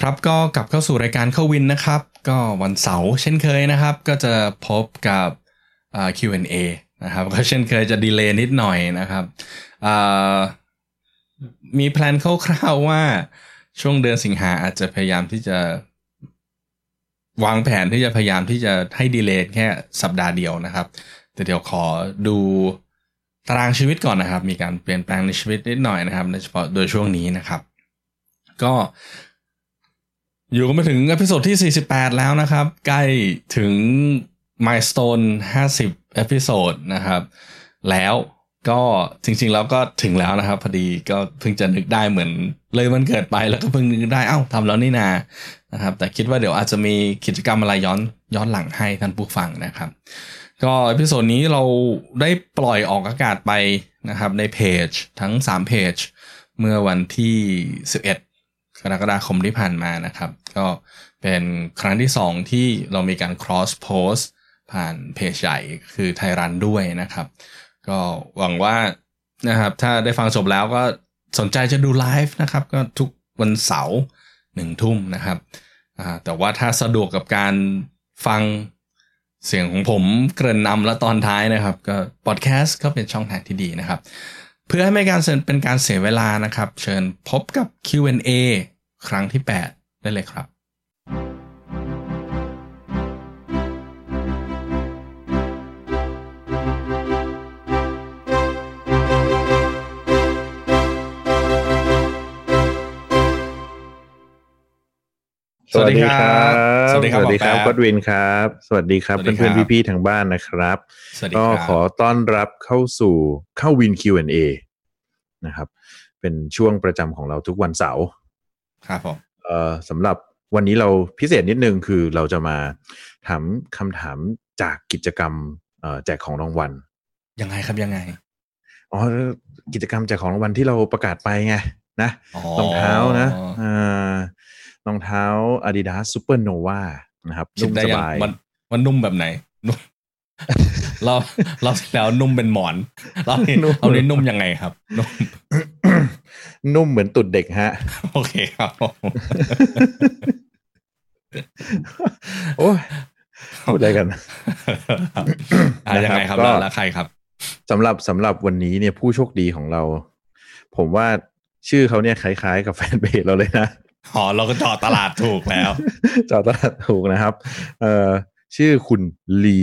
ครับก็กลับเข้าสู่รายการเข้าวินนะครับ ก็วันเสาร์เช่นเคยนะครับ ก็จะพบกับ Q&A นะครับก็เช่นเคยจะ delay นิดหน่อยนะครับมี plan คร่าวๆว่าช่วงเดือนสิงหาอาจจะพยายามที่จะ วางแผนที่จะพยายามที่จะให้ delay แค่สัปดาห์เดียวนะครับ แต่เดี๋ยวขอดูตารางชีวิตก่อนนะครับ มีการเปลี่ยนแปลงในชีวิตนิดหน่อยนะครับโดยเฉพาะโดยช่วงนี้นะครับ ก็ อยู่กันมาถึง episode ที่ 48 แล้วนะครับ ใกล้ถึง milestone 50 episode นะครับ แล้วก็จริงๆแล้วก็ถึงแล้วนะครับ พอดีก็เพิ่งจะนึกได้เหมือน เลยมันเกิดไปแล้วก็เพิ่งนึกได้เอ้าทำแล้วนี่นานะครับ แต่คิดว่าเดี๋ยวอาจจะมีกิจกรรมอะไรย้อนย้อนหลังให้ท่านผู้ฟังนะครับ ก็ episode นี้เราได้ปล่อยออกอากาศไปนะครับในเพจทั้ง 3 เพจ เมื่อวันที่ 11 กรกฎาคมที่ผ่านมานะครับ ก็เป็นครั้งที่สองที่เรามีการ cross post ผ่านเพจใหญ่คือไทยรันด้วยนะครับ ก็หวังว่านะครับถ้าได้ฟังจบแล้วก็สนใจจะดูไลฟ์นะครับ ก็ทุกวันเสาร์หนึ่งทุ่มนะครับแต่ว่าถ้าสะดวกกับการฟังเสียงของผมเกริ่นนำและตอนท้ายนะครับ ก็พอดแคสต์ก็เป็นช่องทางที่ดีนะครับ เพื่อให้ไม่การเป็นการเสียเวลานะครับ เชิญพบกับ Q&A ครั้งที่ 8 ได้เลยครับสวัสดีครับ สวัสดีครับสวัสดีครับก็วินครับ สวัสดีครับเพื่อนๆพี่ๆทางบ้านนะครับ ก็ขอต้อนรับเข้าสู่เข้าวิน Q&A นะครับ เป็นช่วงประจำของเราทุกวันเสาร์ ครับผมเอ่อสำหรับวันนี้เราพิเศษนิดนึงคือเราจะมาถามคำถามจากกิจกรรมเอ่อแจกของรางวัลยังไงครับยังไงอ๋อกิจกรรมแจกของรางวัลที่เราประกาศไปไงนะรองเท้านะอ่ารองเท้า Adidas Super Nova นะครับนุ่มสบายมันมันนุ่มแบบไหนนุ่มเราเราแล้วนุ่มเป็นหมอนเราเอาเนี้นุ่มยังไงครับนุ่ม นุ่มเหมือนตุดเด็กฮะ โอเคครับ โอ้ยพูดอะไรกันยังไงครับแล้วใครครับสำหรับสำหรับวันนี้เนี่ยผู้โชคดีของเรา ผมว่าชื่อเขาเนี่ยคล้ายๆ กับแฟนเพจเราเลยนะอ๋อเราก็จอดตลาดถูกแล้วจอดตลาดถูกนะครับ เอ่อชื่อคุณลี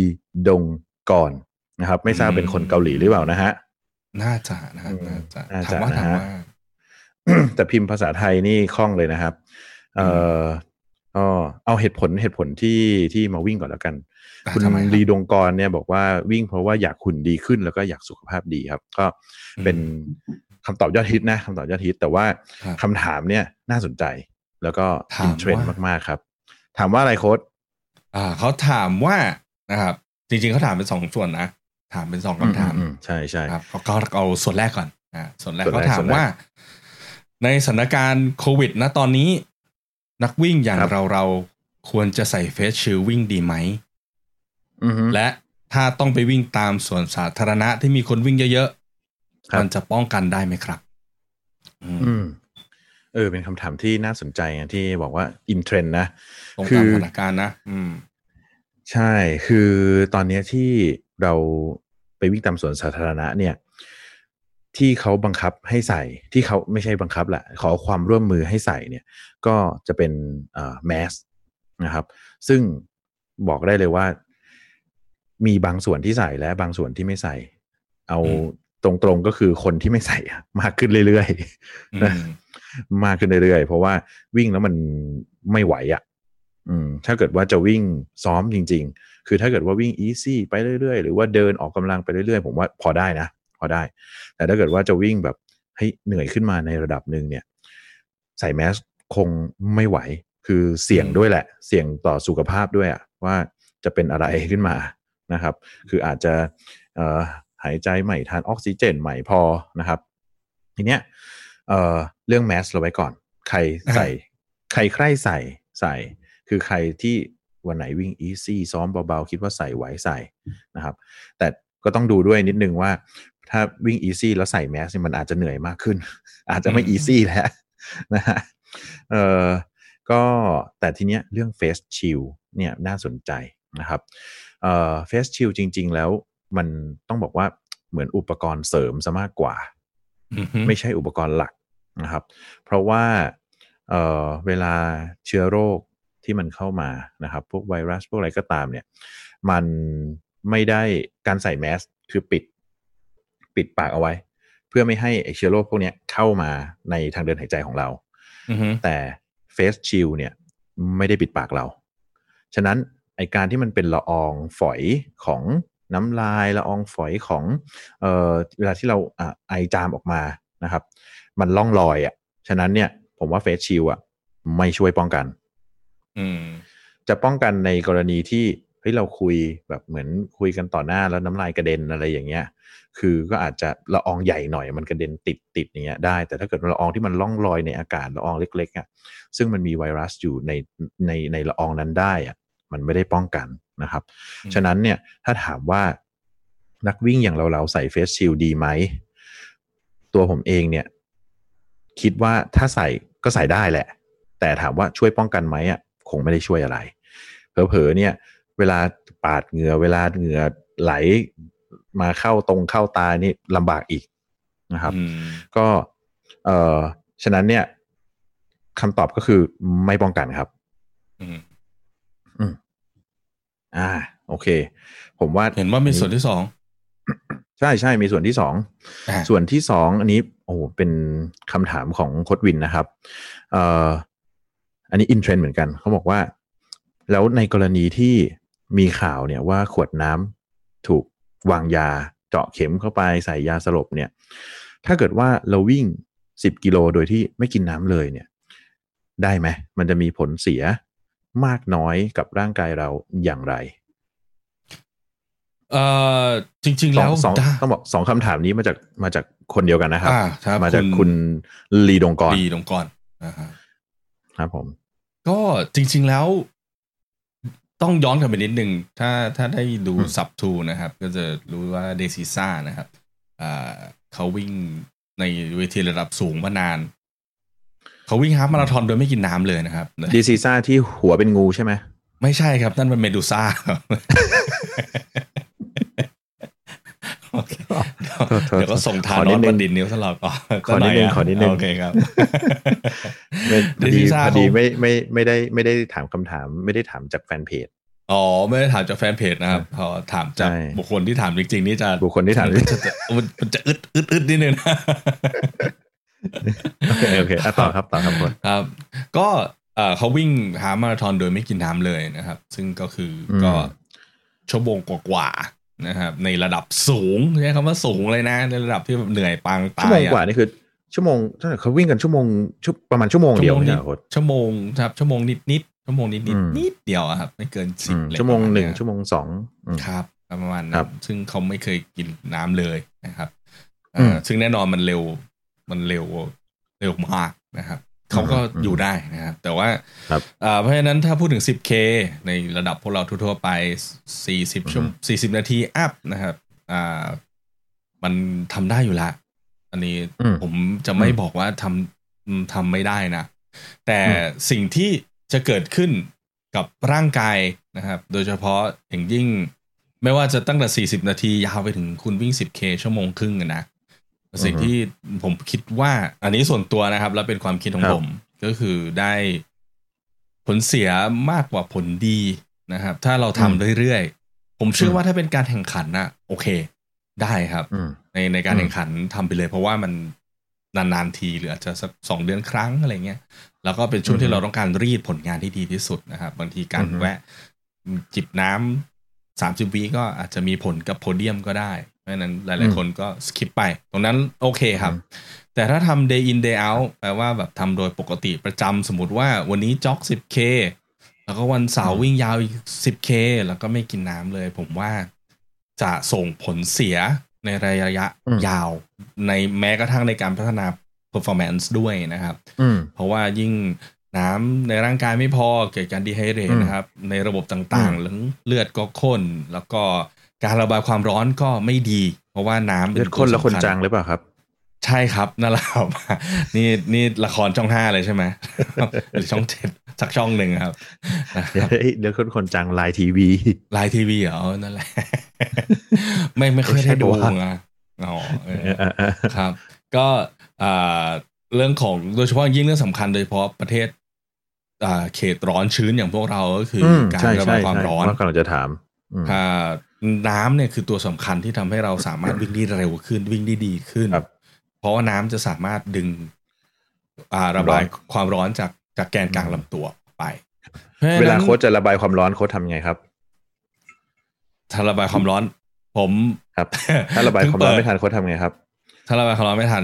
ดงก่อนนะครับ ไม่ทราบเป็นคนเกาหลีหรือเปล่านะฮะ น่าจะนะน่าจะถามว่าถามว่าแต่พิมพ์ภาษาไทยนี่คล่องเลยนะครับ เอ่อก็เอาเหตุผลเหตุผลที่ที่มาวิ่งก่อนแล้วกัน คุณลีดงกรเนี่ยบอกว่าวิ่งเพราะว่าอยากหุ่นดีขึ้นแล้วก็อยากสุขภาพดีครับ ก็เป็นคำตอบยอดฮิตนะคำตอบยอดฮิต แต่ว่าคำถามเนี่ยน่าสนใจแล้วก็อินเทรนด์มากๆครับ ถามว่าอะไรโค้ดอ่าเขาถามว่านะครับ จริงๆเขาถามเป็นสองส่วนนะถามเป็นสองคำถามใช่ใช่ครับเขาก็เอาส่วนแรกก่อนอ่าส่วนแรกเขาถามว่า ในสถานการณ์โควิดณตอนนี้ นักวิ่งอย่างเราเราควรจะใส่เฟสชิลวิ่งดีไหมและถ้าต้องไปวิ่งตามสวนสาธารณะที่มีคนวิ่งเยอะๆมันจะป้องกันได้ไหมครับ อืมเออ เป็นคำถามที่น่าสนใจที่บอกว่าอินเทรนนะคือสถานการณ์นะ อืม ใช่คือตอนนี้ที่เรา ไปวิ่งตามสวนสาธารณะเนี่ยที่เขาบังคับให้ใส่ที่เขาไม่ใช่บังคับแหละขอความร่วมมือให้ใส่เนี่ยก็จะเป็นแมสนะครับ ซึ่งบอกได้เลยว่า มีบางส่วนที่ใส่และบางส่วนที่ไม่ใส่ เอาตรงๆก็คือคนที่ไม่ใส่มากขึ้นเรื่อยๆนะมากขึ้นเรื่อยๆเพราะว่าวิ่งแล้วมันไม่ไหวอะ่ะ อืมถ้าเกิดว่าจะวิ่งซ้อมจริง ๆ คือถ้าเกิดว่าวิ่งอีซี่ไปเรื่อยๆ หรือว่าเดินออกกำลังไปเรื่อยๆ ผมว่าพอได้นะ พอได้ แต่ถ้าเกิดว่าจะวิ่งแบบเฮ้ยเหนื่อยขึ้นมาในระดับหนึ่งเนี่ย ใส่แมสคงไม่ไหว คือเสี่ยงด้วยแหละ เสี่ยงต่อสุขภาพด้วยอะว่าจะเป็นอะไรขึ้นมานะครับ คืออาจจะเอ่อหายใจใหม่ทานออกซิเจนใหม่พอนะครับทีเนี้ยเอ่อเรื่องแมสเราไว้ก่อน ใครใส่ ใครใครใส่ใส่ คือใครที่วันไหนวิ่งอีซี่ซ้อมเบาๆ คิดว่าใส่ไหวใส่นะครับ แต่ก็ต้องดูด้วยนิดนึงว่า ถ้าวิ่ง easy แล้วใส่แมสก์เนี่ยมันอาจจะเหนื่อยมากขึ้น อาจจะไม่อืม easy แล้วนะฮะเอ่อก็แต่ทีเนี้ยเรื่อง face shield เนี่ยน่าสนใจนะครับเอ่อ face shield จริง ๆ แล้วมันต้องบอกว่าเหมือนอุปกรณ์เสริมซะมากกว่าอือฮึไม่ใช่อุปกรณ์หลักนะครับ เพราะว่าเอ่อเวลาเชื้อโรค ที่มันเข้ามานะครับ พวกไวรัสพวกอะไรก็ตามเนี่ย มันไม่ได้การใส่แมสคือปิด ปิดปากเอาไว้ เพื่อไม่ให้ไอเชื้อโรคพวกเนี้ยเข้ามาในทางเดินหายใจของเราอือฮึแต่เฟสชิลเนี่ยไม่ได้ปิดปากเรา ฉะนั้นไอการที่มันเป็นละอองฝอยของน้ำลายละอองฝอยของเอ่อเวลาที่เราอะไอจามออกมานะครับ มันล่องลอยอะ่ะ ฉะนั้นเนี่ยผมว่าเฟสชิลอะไม่ช่วยป้องกันอืม จะป้องกันในกรณีที่เฮ้ยเราคุยแบบเหมือนคุยกันต่อหน้าแล้วน้ำลายกระเด็นอะไรอย่างเงี้ย คือก็อาจจะละอองใหญ่หน่อยมันกระเด็นติดติดอย่างเงี้ยได้ แต่ถ้าเกิดละอองที่มันล่องลอยในอากาศละอองเล็กๆอะซึ่งมันมีไวรัสอยู่ในในในละอองนั้นได้อะมันไม่ได้ป้องกันนะครับอืมฉะนั้นเนี่ยถ้าถามว่านักวิ่งอย่างเราเราๆใส่เฟสชิลดีไหม ตัวผมเองเนี่ย คิดว่าถ้าใส่ก็ใส่ได้แหละ แต่ถามว่าช่วยป้องกันไหมอะ คงไม่ได้ช่วยอะไรเผลอๆเนี่ย เวลาปาดเหงื่อเวลาเหงื่อไหลมาเข้าตรงเข้าตานี่ลำบากอีกนะครับอืมก็เอ่อฉะนั้นเนี่ยคำตอบก็คือไม่ป้องกันครับ อืมอ่า โอเค ผมว่าเห็นว่ามีส่วนที่สองใช่ใช่มีส่วนที่สองอ่าส่วนที่สองอันนี้ โอ้โหเป็นคำถามของโคดวินนะครับ เอ่อ อันนี้อินเทรนด์เหมือนกัน เขาบอกว่า แล้วในกรณีที่มีข่าวเนี่ยว่าขวดน้ำถูกวางยาเจาะเข็มเข้าไปใส่ยาสลบเนี่ย ถ้าเกิดว่าเราวิ่งสิบกิโลโดยที่ไม่กินน้ำเลยเนี่ย ได้ไหมมันจะมีผลเสียมากน้อยกับร่างกายเราอย่างไรเอ่อจริงๆสอแล้งวสองได้ต้องบอกสองคำถามนี้มาจากมาจากคนเดียวกันนะครับอ่าครับมาจากคุณลีดงกรดีลงก่อนอ่าฮะ ครับผม ก็จริง ๆแล้ว ต้องย้อนกลับไปนิดนึง ถ้าถ้าได้ดูอืมซับทูนะครับ ก็จะรู้ว่าเดซิซ่านะครับอ่าเขาวิ่งในเวทีระดับสูงมานาน เขาวิ่งฮาล์ฟมาราธอนโดยไม่กินน้ำเลยนะครับดีซีซ่าที่หัวเป็นงูใช่ไหมไม่ใช่ครับ นั่นมันเมดูซ่าครับโอเค เดี๋ยวเดี๋ยวก็ส่งทานขออนินดนึบังนดินนิ้วสลับก่อนขอนิดนึงสักหยะขอนิดนึงโอเคครับไม่พอดี Daisy Sa พอดีเขาไม่ไม่ไม่ได้ไม่ได้ถามคำถาม ไม่ได้ถามจากแฟนเพจอ๋อไม่ได้ถามจากแฟนเพจนะครับพอถามจากใช่บุคคลที่ถามจริงๆนี่จะบุคคลที่ถามนจะมันมันจะอึดอึดอึดนิดนึงนะโอเคโอเคอะต่อครับต่อครับคนครับ ก็เอ่อเขาวิ่งฮาล์ฟมาราธอนโดยไม่กินน้ำเลยนะครับ ซึ่งก็คืออมก็ชั่วโมงกว่าๆ นะครับในระดับสูงใช้คำว่าสูงเลยนะ ในระดับที่แบบเหนื่อยปางตายชั่วโมงอะกว่านี่คือชั่วโมงเท่าไหร่เขาวิ่งกันชั่วโมงชั่วประมาณชั่วโมงเดียวชั่วโมงนิเนี่ดยโค้ชชั่วโมงครับชั่วโมงนิดนิดๆชั่วโมงนิดนิอืดมนิดเดียวอะครับ ไม่เกินสิอืบมอะไรชั่วโมงประาณหนึ่งเยชั่วโมงสองอืมครับประมาณคนั้รันบซึ่งเขาไม่เคยกินน้ำเลยนะครับเอ่ออมซึ่งแน่นอนมันเร็วมันเร็วเร็วมากนะครับ เขาก็อืมอยู่ได้นะครับ แต่ว่าครับเอ่อเพราะฉะนั้นถ้าพูดถึง 10K ในระดับพวกเราทั่วๆไป 40ชั่วโมง40 นาทีอัพนะครับอ่ามันทำได้อยู่ละ อันนี้อืมผมจะไม่อืมบอกว่าทำอืมทำไม่ได้นะ แต่อืมสิ่งที่จะเกิดขึ้นกับร่างกายนะครับ โดยเฉพาะอย่างยิ่ง ไม่ว่าจะตั้งแต่ 40 นาทียาวไปถึงคุณวิ่ง 10K ชั่วโมงครึ่งอะนะ สิ่งที่ผมคิดว่า อันนี้ส่วนตัวนะครับ และเป็นความคิดของครับผมก็คือได้ผลเสียมากกว่าผลดีนะครับ ถ้าเราทำเรื่อยๆ ผมเชื่อว่าถ้าเป็นการแข่งขันนะโอเค ได้ครับอืมในในการอืมแข่งขันทำไปเลย เพราะว่ามันนานๆทีหรืออาจจะสักสองเดือนครั้งอะไรเงี้ยแล้วก็เป็นช่วงอือฮึที่เราต้องการรีดผลงานที่ดีที่สุดนะครับ บางทีการอือฮึแวะจิบน้ำสามสิบวิก็อาจจะมีผลกับโพเดียมก็ได้ ราะฉะนั้นหลาย ๆ คนก็สคิปไป ตรงนั้นโอเคครับ แต่ถ้าทำ day in day out แปลว่าแบบทำโดยปกติประจำสมมติว่าวันนี้จ็อก 10k แล้วก็วันเสาร์วิ่งยาวอีก 10k แล้วก็ไม่กินน้ำเลย ผมว่าจะส่งผลเสียในระยะยาว ในแม้กระทั่งในการพัฒนา performance ด้วยนะครับ เพราะว่ายิ่งน้ำในร่างกายไม่พอเกิดการดีไฮเดรตนะครับ ในระบบต่างๆหรือเลือดก็ข้นแล้วก็ การระบายความร้อนก็ไม่ดี เพราะว่าน้ำเลือดข้นแล้วคนจังหรือเปล่าครับ ใช่ครับนั่นแหละครับนี่นี่ละครช่องห้าเลยใช่ไหมหรือช่องเจ็ดสักช่องหนึ่งครับเลือดข้นคนจัง LINE TV LINE TV เหรอนั่นแหละไม่ไม่เคยได้ดูอะอ๋อครับ ก็เรื่องของโดยเฉพาะยิ่งเรื่องสำคัญโดยเฉพาะประเทศเขตร้อนชื้นอย่างพวกเราก็คือการระบายความร้อนกำลังจะถาม น้ำเนี่ยคือตัวสำคัญที่ทำให้เราสามารถวิ่งได้เร็วขึ้นวิ่งได้ดีขึ้น เพราะว่าน้ำจะสามารถดึงระบายความร้อนจากจากแกนกลางลำตัวไป เวลาโค้ชจะระบายความร้อนโค้ชทำไงครับ ถ้าระบายความร้อน ผมครับ ถ้าระบายความร้อนไม่ทันโค้ชทำไงครับ ถ้าระบายความร้อนไม่ทัน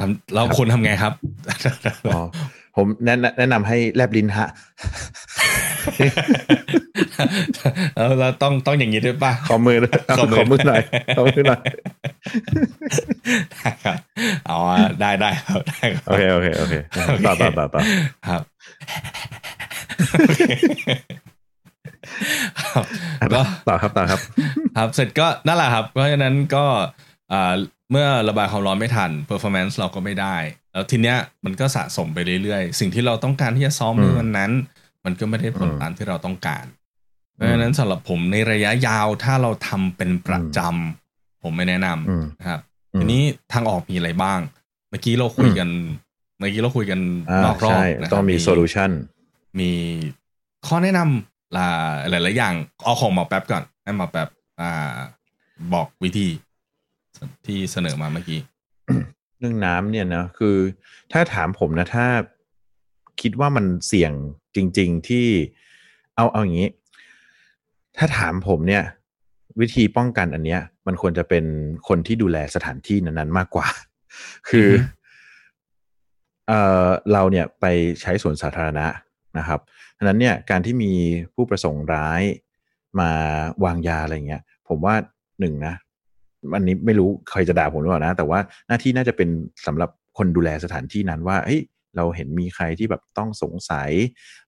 ทำเราควรทำไงครับอ๋อผมแนะแนะนำให้แลบลิ้นฮะแล้ว เราต้องต้องอย่างนี้ด้วยป่ะขอมือขอมือหน่อยขอมือหน่อยอ๋อได้ได้ครับได้โอเคโอเคโอเคต่อต่อต่อต่อครับก็ต่อครับต่อครับ ครับเสร็จก็นั่นแหละครับ เพราะฉะนั้นก็เมื่อระบายความร้อนไม่ทัน performance เราก็ไม่ได้ แล้วทีเนี้ยมันก็สะสมไปเรื่อยๆ สิ่งที่เราต้องการที่จะซ้อมในวันนั้น มันก็ไม่ได้ผลตามที่เราต้องการ เพราะฉะนั้นสำหรับผมในระยะยาวถ้าเราทำเป็นประจำผมไม่แนะนำนะครับ ทีนี้ทางออกมีอะไรบ้าง เมื่อกี้เราคุยกัน เมื่อกี้เราคุยกันนอกรอบนะต้องมีโซลูชันมีข้อแนะนำหลายๆอย่างเอาของหมอแป๊บก่อนให้หมอแป๊บอ่าบอกวิธีที่เสนอมาเมื่อกี้เรื่องน้ำเนี่ยนะคือถ้าถามผมนะถ้าคิดว่ามันเสี่ยง จริง ๆ ที่เอาเอาอย่างนี้ ถ้าถามผมเนี่ย วิธีป้องกันอันเนี้ย มันควรจะเป็นคนที่ดูแลสถานที่นั้นๆมากกว่า คือเอ่อเราเนี่ยไปใช้สวนสาธารณะนะครับฉะนั้นเนี่ยการที่มีผู้ประสงค์ร้ายมาวางยาอะไรเงี้ย ผมว่าหนึ่งนะอันนี้ไม่รู้ใครจะด่าผมหรือเปล่านะ แต่ว่าหน้าที่น่าจะเป็นสำหรับคนดูแลสถานที่นั้นว่าเฮ้ย เราเห็นมีใครที่แบบต้องสงสัย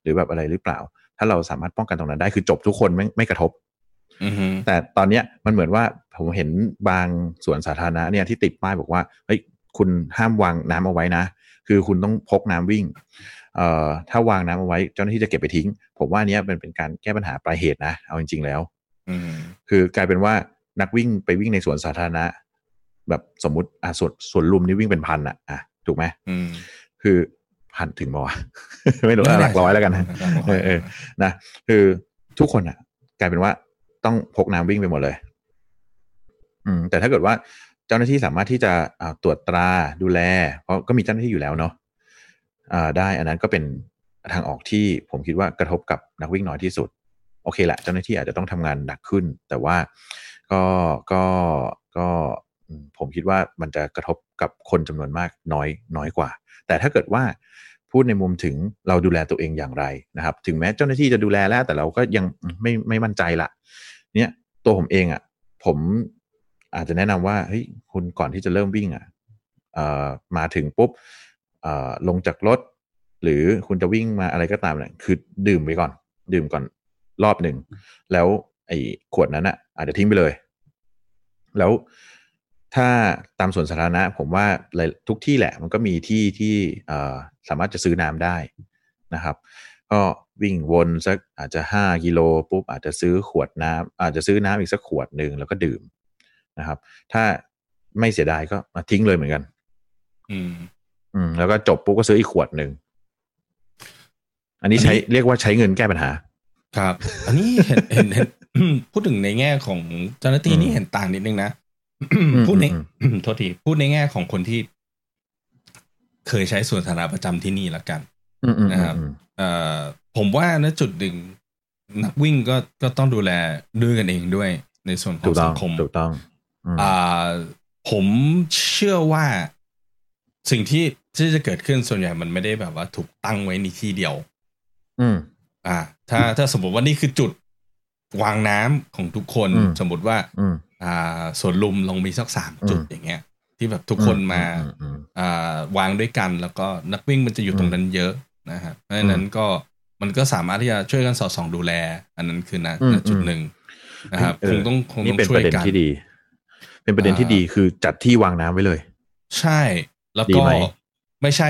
หรือแบบอะไรหรือเปล่า ถ้าเราสามารถป้องกันตรงนั้นได้คือจบทุกคนไม่ไม่กระทบแต่ตอนเนี้ยมันเหมือนว่าผมเห็นบางสวนสาธารณะเนี่ยที่ติดป้ายบอกว่าเฮ้ยคุณห้ามวางน้ำเอาไว้นะ คือคุณต้องพกน้ำวิ่งเอ่อถ้าวางน้ำเอาไว้เจ้าหน้าที่จะเก็บไปทิ้ง ผมว่านี้เป็นเป็นการแก้ปัญหาปลายเหตุนะ เอาจริง ๆ แล้วคือกลายเป็นว่านักวิ่งไปวิ่งในสวนสาธารณะ แบบสมมติอะสวนสวนลุมนี่วิ่งเป็นพันอะอะถูกไหมคือ พันถึงบอไม่รู้หลักร้อยแล้วกันนะเออเออนะคือทุกคนอะ กลายเป็นว่าต้องพกน้ำวิ่งไปหมดเลย อืม แต่ถ้าเกิดว่าเจ้าหน้าที่สามารถที่จะตรวจตราดูแล เพราะก็มีเจ้าหน้าที่อยู่แล้วเนาะอ่าได้อันนั้นก็เป็นทางออกที่ผมคิดว่ากระทบกับนักวิ่งน้อยที่สุด โอเคแหละเจ้าหน้าที่อาจจะต้องทำงานหนักขึ้น แต่ว่าก็ก็ก็ผมคิดว่ามันจะกระทบกับคนจำนวนมากน้อยน้อยกว่า แต่ถ้าเกิดว่า พูดในมุมถึงเราดูแลตัวเองอย่างไรนะครับ ถึงแม้เจ้าหน้าที่จะดูแลแล้ว แต่เราก็ยังไม่ไม่มั่นใจละเนี่ยตัวผมเองอะ่ะ ผมอาจจะแนะนำว่าเฮ้ยคุณก่อนที่จะเริ่มวิ่งอะ่ะมาถึงปุ๊บลงจากรถ หรือคุณจะวิ่งมาอะไรก็ตามเนี่ยคือดื่มไปก่อน ดื่มก่อนรอบหนึ่ง แล้วไอ้ขวดนั้นอะอาจจะทิ้งไปเลย แล้ว ถ้าตามสวนสาธารณะ ผมว่าทุกที่แหละมันก็มีที่ที่สามารถจะซื้อน้ำได้นะครับ ก็วิ่งวนสักอาจจะห้ากิโลปุ๊บอาจจะซื้อขวดน้ำอาจจะซื้อน้ำอีกสักขวดหนึ่งแล้วก็ดื่มนะครับ ถ้าไม่เสียดายก็มาทิ้งเลยเหมือนกัน อืม อืม แล้วก็จบปุ๊บก็ซื้ออีกขวดหนึ่ง อันนี้ใช้เรียกว่าใช้เงินแก้ปัญหา ครับ อันนี้เห็นเห็นเห็นพูดถึงในแง่ของเจ้าหน้าที่นี่เห็นต่างนิดนึงนะ พูดในโทษทีพูดในแง่ของคนที่ เคยใช้ส่วนสาธารณะประจำที่นี่ละกันนะครับเอ่อผมว่าณจุดหนึ่งนักวิ่งก็ก็ต้องดูแลด้วยกันเองด้วย ในส่วนของสังคมถูกต้องอืมอ่าผมเชื่อว่าสิ่งที่ที่จะเกิดขึ้นส่วนใหญ่มันไม่ได้แบบว่า ถูกตั้งไว้ในที่เดียว อืม อ่า ถ้าถ้าสมมติว่านี่คือจุดวางน้ำของทุกคนอืมสมมติว่า อืมอ่าสวนลุมลองมีสักสามจุดอืมอย่างเงี้ย ที่แบบทุกคนมาอือืมอ่าวางด้วยกันแล้วก็นักวิ่งมันจะอยู่ตรงนั้นเยอะนะครับเพราะฉะนั้นก็มันก็สามารถที่จะช่วยกันสอดส่องดูแล อันนั้นคือณอืมณจุดหนึ่งนะครับเอคองต้องคงนี่ต้องเป็นช่ปวยระเด็นกันที่ดี เป็นประเด็นที่อ่าดีคือจัดที่วางน้ำไว้เลย ใช่แล้วดีก็ไหมไม่ใช่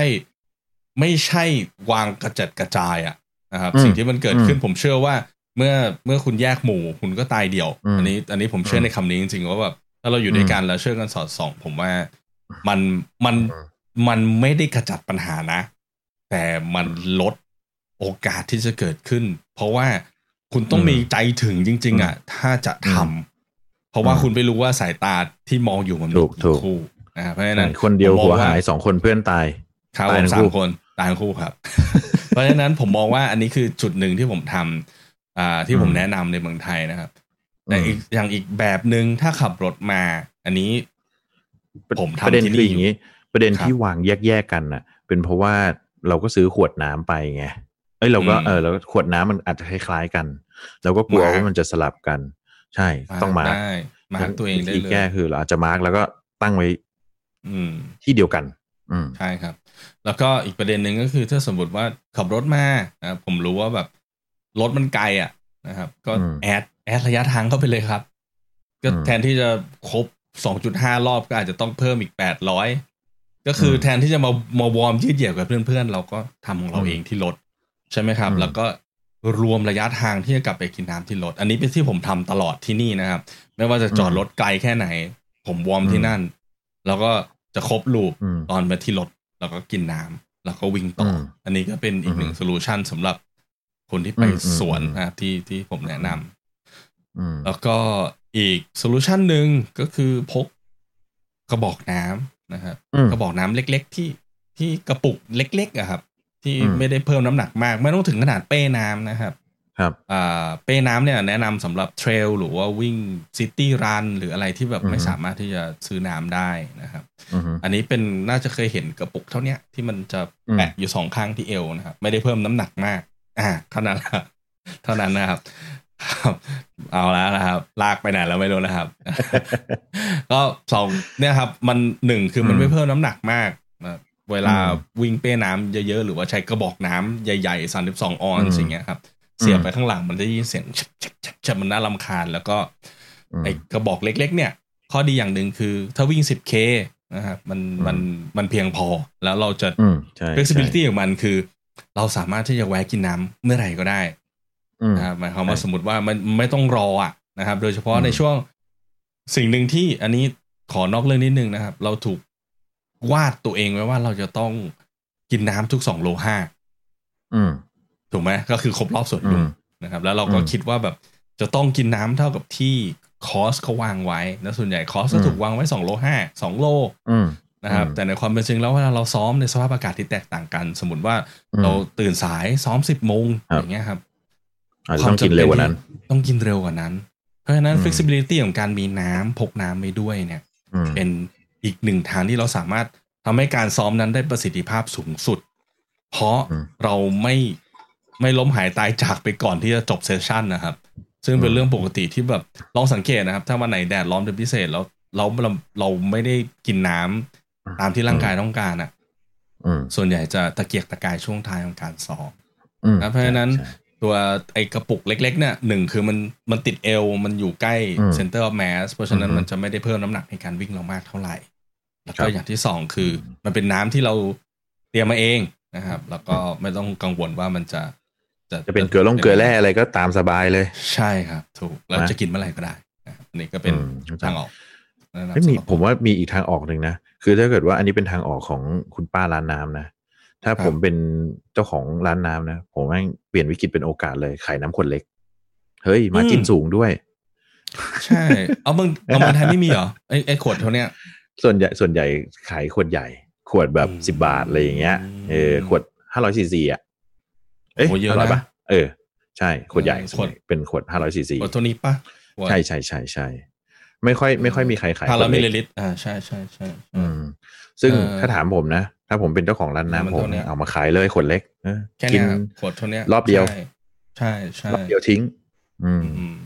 ไม่ใช่วางกระจัดกระจายอะนะครับอืมสิ่งที่มันเกิดขึ้นอืมผมเชื่อว่า เมื่อเมื่อคุณแยกหมู่คุณก็ตายเดี่ยวอืมอันนี้ อันนี้ผมเชื่อมในคำนี้จริงๆว่าแบบถ้าเราอยู่อืมด้วยกันแล้วช่วยกันสอดส่อง ผมว่ามันมันอืมมันไม่ได้ขจัดปัญหานะ แต่มันลดโอกาสที่จะเกิดขึ้น เพราะว่าคุณต้องอืมมีใจถึงจริง ๆ อะ ถ้าจะทำเพราะว่าอืมคุณไม่รู้ว่าสายตาที่มองอยู่มันมีถูกถูกี่กคู่นะครับเพราะฉะนั้นคนเดียวผมมองหัวว่าหายสองคนเพื่อนตายครับตายผมทั้งสาคู่มคนตายทั้งคู่ครับ เพราะฉะนั้นผมมองว่าอันนี้คือจุดหนึ่งที่ผมทำ อ่าที่ผมอืมแนะนำในเมืองไทยนะครับแต่อืมอีกอย่างอีกแบบหนึ่งถ้าขับรถมา อันนี้ ผมทำประเด็นที่คือนี่อย่างนี้ ประเด็นครับที่วางแยกๆกันน่ะ เป็นเพราะว่าเราก็ซื้อขวดน้ำไปไงเอ้ยเราก็อืมเออแล้วขวดน้ำมันอาจจะคล้ายๆกันเราก็กลัวมาร์คว่ามันจะสลับกัน ใช่ต้อง mark ได้ mark ตัวเองได้วิธีเลแก้เลยคือเราอาจจะ mark แล้วก็ตั้งไว้ อืม ที่เดียวกัน อืมใช่ครับ แล้วก็อีกประเด็นหนึ่งก็คือถ้าสมมติว่าขับรถมานะครับผมรู้ว่าแบบ รถมันไกลอะนะครับ ก็อืม add add ระยะทางเข้าไปเลยครับ ก็อืมแทนที่จะครบ2.5รอบก็อาจจะต้องเพิ่มอีก800ก็คืออมแทนที่จะมามา warm ยืดเหยียดกับเพื่อนๆ เราก็ทำของเราอืมเองที่รถใช่ไหมครับอืมแล้วก็รวมระยะทางที่จะกลับไปกินน้ำที่รถ อันนี้เป็นที่ผมทำตลอดที่นี่นะครับ ไม่ว่าจะจอดรถไกลแค่ไหน ผม warm ที่นั่น แล้วก็จะครบ loop อืมตอนไปที่รถแล้วก็กินน้ำแล้วก็วิ่งต่ออมอันนี้ก็เป็นอีกหนึ่งอืม solution สำหรับ คนที่ไปอืมอืมสวนอืมนะครับที่ที่ผมแนะนำอืมแล้วก็อีกโซลูชันหนึ่งก็คือพกกระบอกน้ำนะครับอืมกระบอกน้ำเล็ก ๆ ที่ที่กระปุกเล็ก ๆอะครับ ที่อืมไม่ได้เพิ่มน้ำหนักมาก ไม่ต้องถึงขนาดเป้น้ำนะครับ ครับอ่าเป้น้ำเนี่ยแนะนำสำหรับเทรลหรือว่าวิ่งซิตี้รันหรืออะไรที่แบบอือฮึไม่สามารถที่จะซื้อน้ำได้นะครับอืมอันนี้เป็นน่าจะเคยเห็นกระปุกเท่าเนี้ยที่มันจะแปะอยู่สองข้างที่เอวนะครับ ไม่ได้เพิ่มน้ำหนักมาก อ่าเท่านั้นละเท่านั้นนะครับครับ เอาแล้วนะครับ ลากไปไหนแล้วไม่รู้นะครับ ก็สองเนี่ยครับ มันหนึ่งคือมันอืมไม่เพิ่มน้ำหนักมากนะเวลาอืมวิ่งเป้น้ำเยอะๆ หรือว่าใช้กระบอกน้ำใหญ่ๆสามสิบสองออนอืมสิ่างเงี้ยครับ เสียบอืมไปข้างหลังมันจะได้ยินเสียงชับชับชับชับมันน่ารำคาญ แล้วก็อืมไอ้กระบอกเล็ก ๆ เนี่ย ข้อดีอย่างหนึ่งคือ ถ้าวิ่ง 10K นะครับมันอืมมันมันเพียงพอแล้วเราจะอืมใช่ flexibility ของมันคือ เราสามารถที่จะแวะกินน้ำเมื่อไหร่ก็ได้อืมนะครับหมายความว่าใช่สมมติว่ามันไม่ต้องรออะนะครับ โดยเฉพาะอืมในช่วงสิ่งหนึ่งที่อันนี้ขอนอกเรื่องนิดนึงนะครับ เราถูกวาดตัวเองไว้ว่าเราจะต้องกินน้ำทุกสองโลห้าอืมถูกไหมก็คือครบรอบสวนลุอืมมนะครับ แล้วเราก็อืมคิดว่าแบบจะต้องกินน้ำเท่ากับที่คอสเขาวางไว้แล้วส่วนใหญ่คอสก็อืมถูกวางไว้สองโลห้าสองโลอืม นะครับอืมแต่ในความเป็นจริงแล้วเวลาเราซ้อมในสภาพอากาศที่แตกต่างกัน สมมติว่าอืมเราตื่นสายซ้อมสิบโมงครับอย่างเงี้ยครับอาจจะต้องกินเร็วกว่านั้น ต้องกินเร็วกว่านั้น เพราะฉะนั้นอืม flexibility ของการมีน้ำพกน้ำไปด้วยเนี่ยอืมเป็นอีกหนึ่งทางที่เราสามารถทำให้การซ้อมนั้นได้ประสิทธิภาพสูงสุด เพราะอืมเราไม่ไม่ล้มหายตายจากไปก่อนที่จะจบเซสชันนะครับ ซึ่งเป็นอืมเรื่องปกติที่แบบลองสังเกตนะครับ ถ้าวันไหนแดดร้อนเป็นพิเศษแล้วเราเราเราไม่ได้กินน้ำ ตามที่ร่างกายต้องการอะอืมส่วนใหญ่จะตะเกียกตะกายช่วงท้ายของการซ้อมอืมนะเพราะฉะนั้นใช่ตัวไอกระปุกเล็ก ๆ เนี่ยหนึ่งคือมันมันติดเอวมันอยู่ใกล้อืม center of mass เพราะฉะนั้นอือฮึมันจะไม่ได้เพิ่มน้ำหนักในการวิ่งเรามากเท่าไหร่ ครับแล้วครัก็บอย่างที่สองคืออมมันเป็นน้ำที่เราเตรียมมาเองนะครับ แล้วก็ไม่ต้องกังวลว่ามันจะจะเป็นเกลือลงเกลือแร่อะไรก็ตามสบายเลย ใช่ครับ ถูกเรานะจะกินเมื่อไหร่ก็ได้นะครับอันนี้ก็เป็นอืมเข้าใจทางออกแนะนำไม่มีสำหรับผมว่ามีอีกทางออกหนึ่งนะ คือถ้าเกิดว่าอันนี้เป็นทางออกของคุณป้าร้านน้ำนะ ถ้าผมเป็นเจ้าของร้านน้ำนะ ผมแม่งเปลี่ยนวิกฤตเป็นโอกาสเลยขายน้ำขวดเล็ก เฮ้ย มาจิ้นสูงด้วย ใช่ เอาเมืองเอาเมืองไทยไม่มีเหรอไอไอขวดเท่าเนี้ย ส่วนใหญ่ส่วนใหญ่ขายขวดใหญ่ ขวดแบบอืมสิบบาทอะไรอย่างเงี้ย เออขวดห้าร้อยซีซีอะ เอ้ยโอ้เยอะนะห้าร้อยปะเออ ใช่ ขวดใหญ่เออขวดเป็นขวดห้าร้อยซีซีขวดตัวนี้ปะขวดใช่ใช่ใช่ใช่ ไม่ค่อยไม่ค่อยมีใครขายทางละขวดมิเล็ลกลิลิตรอ่าใช่ใช่ใช่ใช่อืม ซึ่งเออถ้าถามผมนะ ถ้าผมเป็นเจ้าของร้านมันน้ำผมเท่าเนี้ยเอามาขายเลยขวดเล็กเออแค่กิเนี้นยขวดเท่าเนี้ยรอบเดียวใช่ใช่ใช่รอบเดียวทิ้ง อืมอืม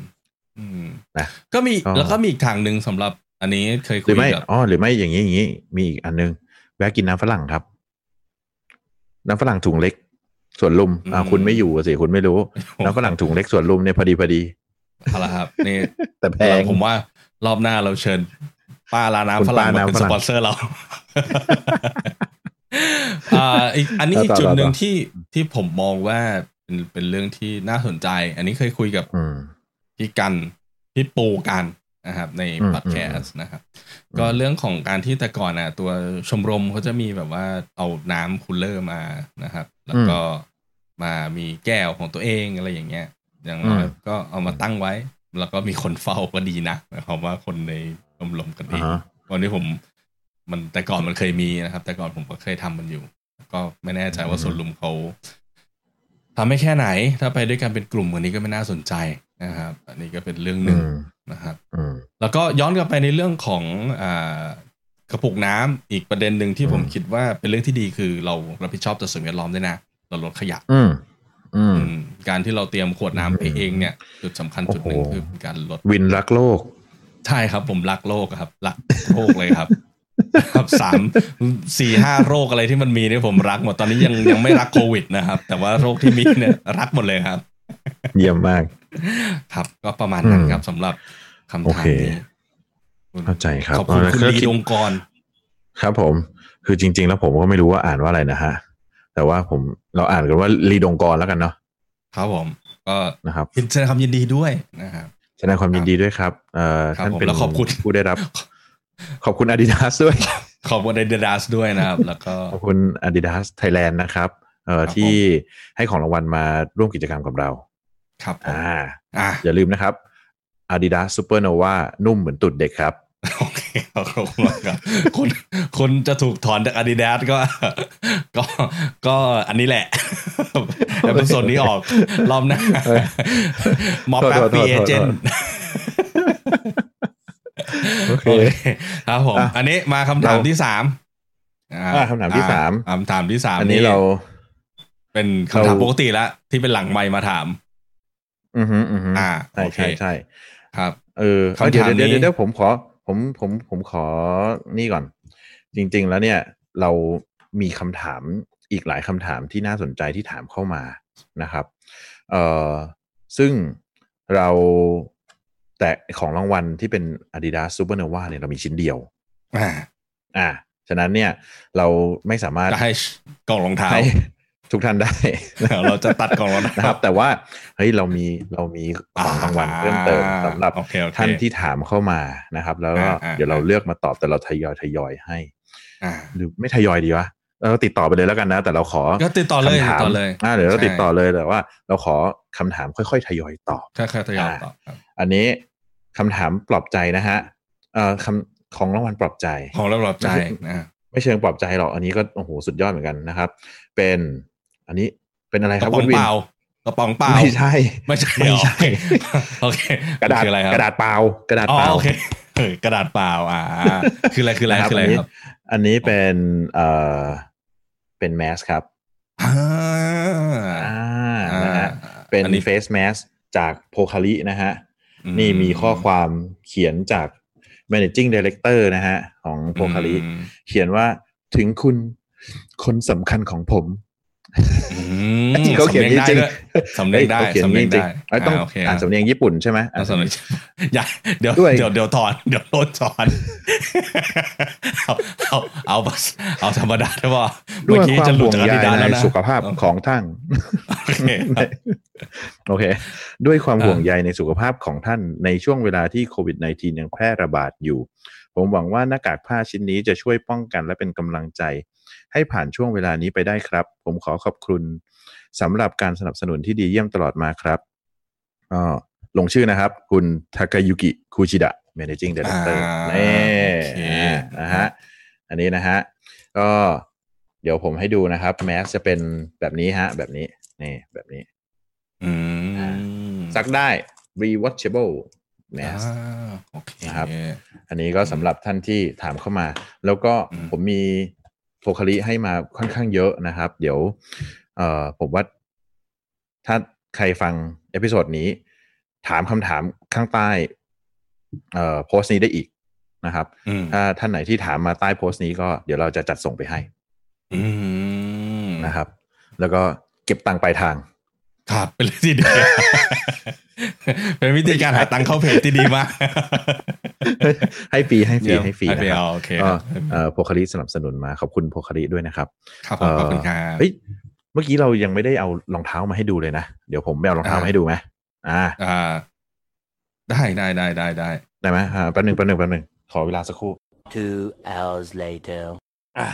อืมนะก็มีก็แล้วก็มีอีกทางหนึ่งสำหรับ อันนี้เคยหคุรือยไม่กับอ๋อหรือไม่อย่างนี้อย่างนี้ มีอีกอันนึงแวะกินน้ำฝรั่งครับ น้ำฝรั่งถุงเล็กส่วนลุมอ่าคุณไม่อยู่อะสิคุณไม่รู้น้ำฝรั่งถุงเล็กส่วนลุมเนี่ยพอดีพอดีเอาละครับนี่แต่แพงผมว่า รอบหน้าเราเชิญป้าร้านคุณน้ำฝรั่งป้ามาน้ำเป็นฝสรั่งปอนเซอร์เราอ่าอีกอันนี้อีกต่อจุดหนึ่งต่อที่ที่ผมมองว่าเป็นเป็นเรื่องที่น่าสนใจ อันนี้เคยคุยกับอืมพี่กันพี่ปูกันนะครับ ในอืมพอดแคสต์นะครับ ก็เรื่องของการที่แต่ก่อนอะ ตัวชมรมเขาจะมีแบบว่าเอาน้ำคูลเลอร์มานะครับ แล้วก็มามีแก้วของตัวเองอะไรอย่างเงี้ยอย่างน้อยอืมก็เอามาตั้งไว้ แล้วก็มีคนเฝ้าก็ดีนะหมายความว่าคนในชมรมกันเออ่างฮะวันนี้ผมมันแต่ก่อนมันเคยมีนะครับ แต่ก่อนผมก็เคยทำมันอยู่ ก็ไม่แน่ใจว่าสวนลุมเขาทำไม่แค่ไหน ถ้าไปด้วยกันเป็นกลุ่มวันนี้ก็ไม่น่าสนใจนะครับ อันนี้ก็เป็นเรื่องหอืนึ่งมนะครับอืมแล้วก็ย้อนกลับไปในเรื่องของอ่ากระปุกน้ำอีกประเด็นหนึ่งที่ผมอืมคิดว่าเป็นเรื่องที่ดีคือเรารับผิดชอบต่อสิ่งแวดล้อมด้วยนะเราลดขยะอืมอืมอืม การที่เราเตรียมขวดน้ำไปอืมเองเนี่ย จุดสำคัญจุดหนึ่งโอ้โหคือเป็นการลดวินรักโลก ใช่ครับผมรักโลกครับ รักโลกเลยครับ ครับสามสี่ห้าโรคอะไรที่มันมีเนี่ยผมรักหมดตอนนี้ยังยังไม่รักโควิดนะครับ แต่ว่าโรคที่มีเนี่ยรักหมดเลยครับ เยี่ยมมาก ครับ ก็ประมาณนั้นอืมครับสำหรับคำโอถามเคนี้เข้าใจครับขอบคุณแล้วคุณก็ลีคิดดวงกรครับผม คือจริง ๆ แล้วผมก็ไม่รู้ว่าอ่านว่าอะไรนะฮะ แต่ว่าผมเราอ่านกันว่าลีดงกรแล้วกันเนาะครับผม ก็นะครับยินแสดงความยินดีด้วยนะครับแสดงความยินดีด้วยครับเอ่อครับท่านผมเป็นแล้วขอบคุณผู้ได้รับ ขอบคุณ Adidas ด้วย ขอบคุณ Adidas ด้วยนะครับ แล้วก็ขอบคุณ Adidas Thailand นะครับเอ่อครับผมที่ให้ของรางวัลมาร่วมกิจกรรมกับเรา ครับผมอ่าอะอย่าลืมนะครับ Adidas Supernova นุ่มเหมือนตุดเด็กครับ โอเคขอบคุณมากครับคุณคุณจะถูกถอนจาก Adidas ก็ ก็ก็อันนี้แหละเอพิโซดนี้ออกรอบหน้าเออมอบโทษแป๊บโทษปีโทษเอเจนโทษโอเคครับผมอะอันนี้มาคำถามเราที่สามอะคำถามที่สามอะคำถามที่สามอันนี้เรา เป็นคำถามเราปกติแล้วที่เป็นหลังไมค์มาถาม อือฮึอือฮึอ่าใช่โอเคใช่ใช่ครับ เออคำถามเดี๋ยวเดี๋ยวนี้เดี๋ยวเดี๋ยวผมขอ ผมผมผมขอนี่ก่อน จริง ๆ แล้วเนี่ย เรามีคำถามอีกหลายคำถามที่น่าสนใจที่ถามเข้ามานะครับ เอ่อซึ่งเราแต่ของรางวัลที่เป็น Adidas Supernova เนี่ยเรามีชิ้นเดียว อ่า อ่า ฉะนั้นเนี่ย เราไม่สามารถจะให้กล่องรองเท้าให้ ทุกท่านได้ เราจะตัดกล่องรองนะเท้าครับ แต่ว่าเฮ้ยเรามีเรามีของรางวัลเพิ่มเติมสำหรับโอเคโอเคท่านที่ถามเข้ามานะครับ แล้วก็อ่าอ่าเดี๋ยวเราเลือกมาตอบแต่เราทยอยทยอยให้อ่าหรือไม่ทยอยดีวะเราติดต่อไปเลยแล้วกันนะ แต่เราขอก็ติดต่อเลยคำถามติดต่อเลยอ่าเดี๋ยวเราใช่ติดต่อเลยแต่ว่า เราขอคำถามค่อยๆทยอยตอบแค่แค่ทยอยตอบครับอันนี้คำถามปลอบใจนะฮะเอ่อคำของรางวัลปลอบใจ ของเราปลอบใจนะไม่เชิงปลอบใจหรอกอันนี้ก็โอ้โหสุดยอดเหมือนกันนะครับ เป็น อันนี้เป็นอะไรกครัระบป๋องคุณวินเปล่ากระป๋องเปล่าไม่ใช่ไม่ใช่ไม่ใช่โอเคกระดาษคืออะไรครับกระดาษเปล่ากระดาษอ๋อเปล่าโอเคเออกระดาษเปล่าอ่า คืออะไรคืออะไรนะคืออะไรนนี้ครับ อันนี้เป็นเอ่อเป็นแมสครับอ่าอ่าอ่านะฮะเป็นอันนี้เฟสแมสจากโพคารินะฮะอืนี่มีข้อความเขียนจาก managing director นะฮะ ของโพคาริอืมเขียนว่าถึงคุณคนสำคัญของผมอืม จริงเขาเขียนสำเนียงได้จริงด้วยสำเนียงได้ฮ้ขาเขียนสำเนียงจริได้เอ้ยต้องโอเคอ่านสำเนียงญี่ปุ่นใช่ไหมอ่าสำเนียงอย่าเดี๋ยวด้วยเดี๋ยวเดี๋ยวถอนเดี๋ยวโดนถอนเอาเอาเอาเอาธรรมดาได้ป่ะด้เมื่วอยกี้ควาจะมหลุห่ดวงจากอาใยดิดาสในแล้วนะสุขภาพของท่านโอเคครับโอเคด้วยความอ่าห่วงใยในสุขภาพของท่านในช่วงเวลาที่โควิด -19 ยังแพร่ระบาดอยู่ ผมหวังว่าหน้ากากผ้าชิ้นนี้จะช่วยป้องกันและเป็นกำลังใจ ให้ผ่านช่วงเวลานี้ไปได้ครับ ผมขอขอบคุณสำหรับการสนับสนุนที่ดีเยี่ยมตลอดมาครับก็ลงชื่อนะครับ คุณทากายุกิคูชิดะ managing director อ่านี่โอเคนะฮะอันนี้นะฮะก็เดี๋ยวผมให้ดูนะครับแมสจะเป็นแบบนี้ฮะ แบบนี้นี่แบบนี้อืมซักได้ rewatchable mask อ่าโอเคนะครับ อันนี้ก็สำหรับท่านที่ถามเข้ามา แล้วก็อืมผมมี โพคาริให้มาค่อนข้างเยอะนะครับ เดี๋ยวเอ่อผมว่าถ้าใครฟัง episode นี้ ถามคำถามข้างใต้เอ่อโพสต์นี้ได้อีกนะครับอืมถ้าท่านไหนที่ถามมาใต้โพสต์นี้ก็เดี๋ยวเราจะจัดส่งไปให้อืมนะครับ แล้วก็เก็บตังค์ปลายทาง ครับเป็นเรื่องที่ดีเป็นวิธีการหาตังค์เข้าเพจที่ดีมาก ให้ฟรีให้ฟรีเยี่ยมให้ฟรีให้ฟรีนะครับเอาโอเคก็ครับเอ่อโพคาริสนับสนุนมาขอบคุณโพคาริด้วยนะครับ ครับผมขอบคุณครับเฮ้ยเมื่อกี้เรายังไม่ได้เอารองเท้ามาให้ดูเลยนะ เดี๋ยวผมไปเอารองเท้ามาให้ดูไหมอ่า อ่า ได้ได้ได้ได้ได้ได้ไหมอ่าแป๊บหนึ่งแป๊บหนึ่งแป๊บหนึ่งขอเวลาสักครู่ Two hours later. อะ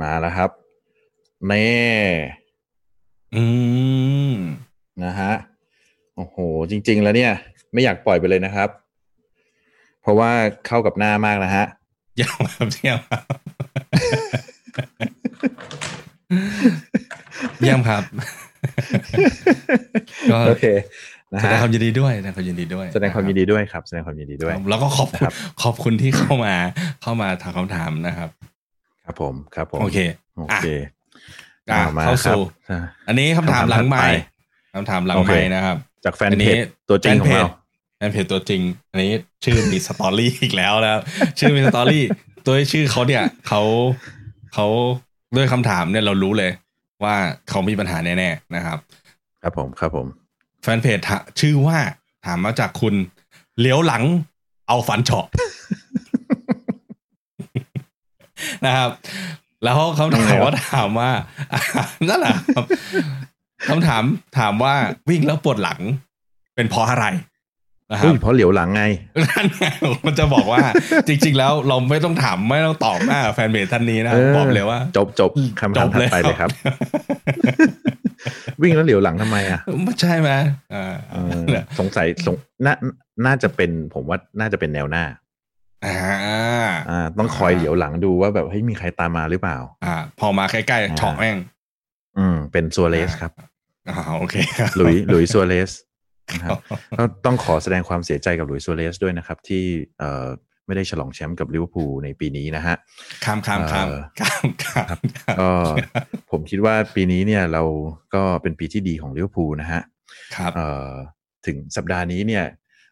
มาแล้วครับเน่อืม นะฮะโอ้โห จริง ๆ แล้วเนี่ย ไม่อยากปล่อยไปเลยนะครับ เพราะว่าเข้ากับหน้ามากนะฮะเยี่ยมครับเยี่ยมครับเยี่ยมครับ ก็โอเคนะแสดงฮะความยินดีด้วยแสดงความยินดีด้วย แสดงความยินดีด้วยครับ แสดงความยินดีด้วยครับแล้วก็ขอบคุณนะครับขอบคุณที่เข้ามาเข้ามาถามคำถามนะครับ ครับผมครับผมโอเคโอเคอะอมาเข้าครับสู่อะอันนี้คำถามหลังใหม่ คำถามถัดไปคำถามหลังโอใหเคม่นะครับ จากแฟนอันเพนี้จตัวจริงของเราแฟนเพจตัวจริง อันนี้ชื่อมีสตอรี่อีกแล้วนะครับชื่อมีสตอรี่ตัวชื่อเขาเนี่ยเขาเขาด้วยคำถามเนี่ยเรารู้เลย ว่าเขามีปัญหาแน่ๆนะครับ ครับผมครับผม แฟนเพจถาชื่อว่าถามมาจากคุณเลี้ยวหลังเอาฝันเฉาะนะครับ แล้วเขาถามว่าถามว่านั่นแหละ ครับคำถามถามว่าวิ่งแล้วปวดหลัง เป็นเพราะอะไรนะครัเฮ้บยเพราะเหลียวหลังไงนั่นไงมันจะบอกว่า จริง ๆ แล้วเราไม่ต้องถามไม่ต้องตอบหน้าแฟนเพจท่านนี้นะเออบอกเลยว่า จบจบคำถามถัดไปเลยครับ วิ่งแล้วเหลียวหลังทำไมอะไม่ใช่ไหมอ่าเออสงสัยสงน่าน่าจะเป็นผมว่าน่าจะเป็นแนวหน้าอ่าอ่าต้องคอยเหลียวหลังดูว่าแบบเฮ้ยมีใครตามมาหรือเปล่า อ่า พอมาใกล้ๆเฉาะแม่ง อืม เป็นซัวเรสครับอ่าโอเคครับหลุยหลุยซัวเรสนะครับก็ต้องขอแสดงความเสียใจกับหลุยซัวเรสด้วยนะครับ ที่เอ่อไม่ได้ฉลองแชมป์กับลิเวอร์พูลในปีนี้นะฮะข้ามข้ามข้ามเอ่อข้ามข้ามก็ผมคิดว่าปีนี้เนี่ยเราก็เป็นปีที่ดีของลิเวอร์พูลนะฮะครับเอ่อถึงสัปดาห์นี้เนี่ย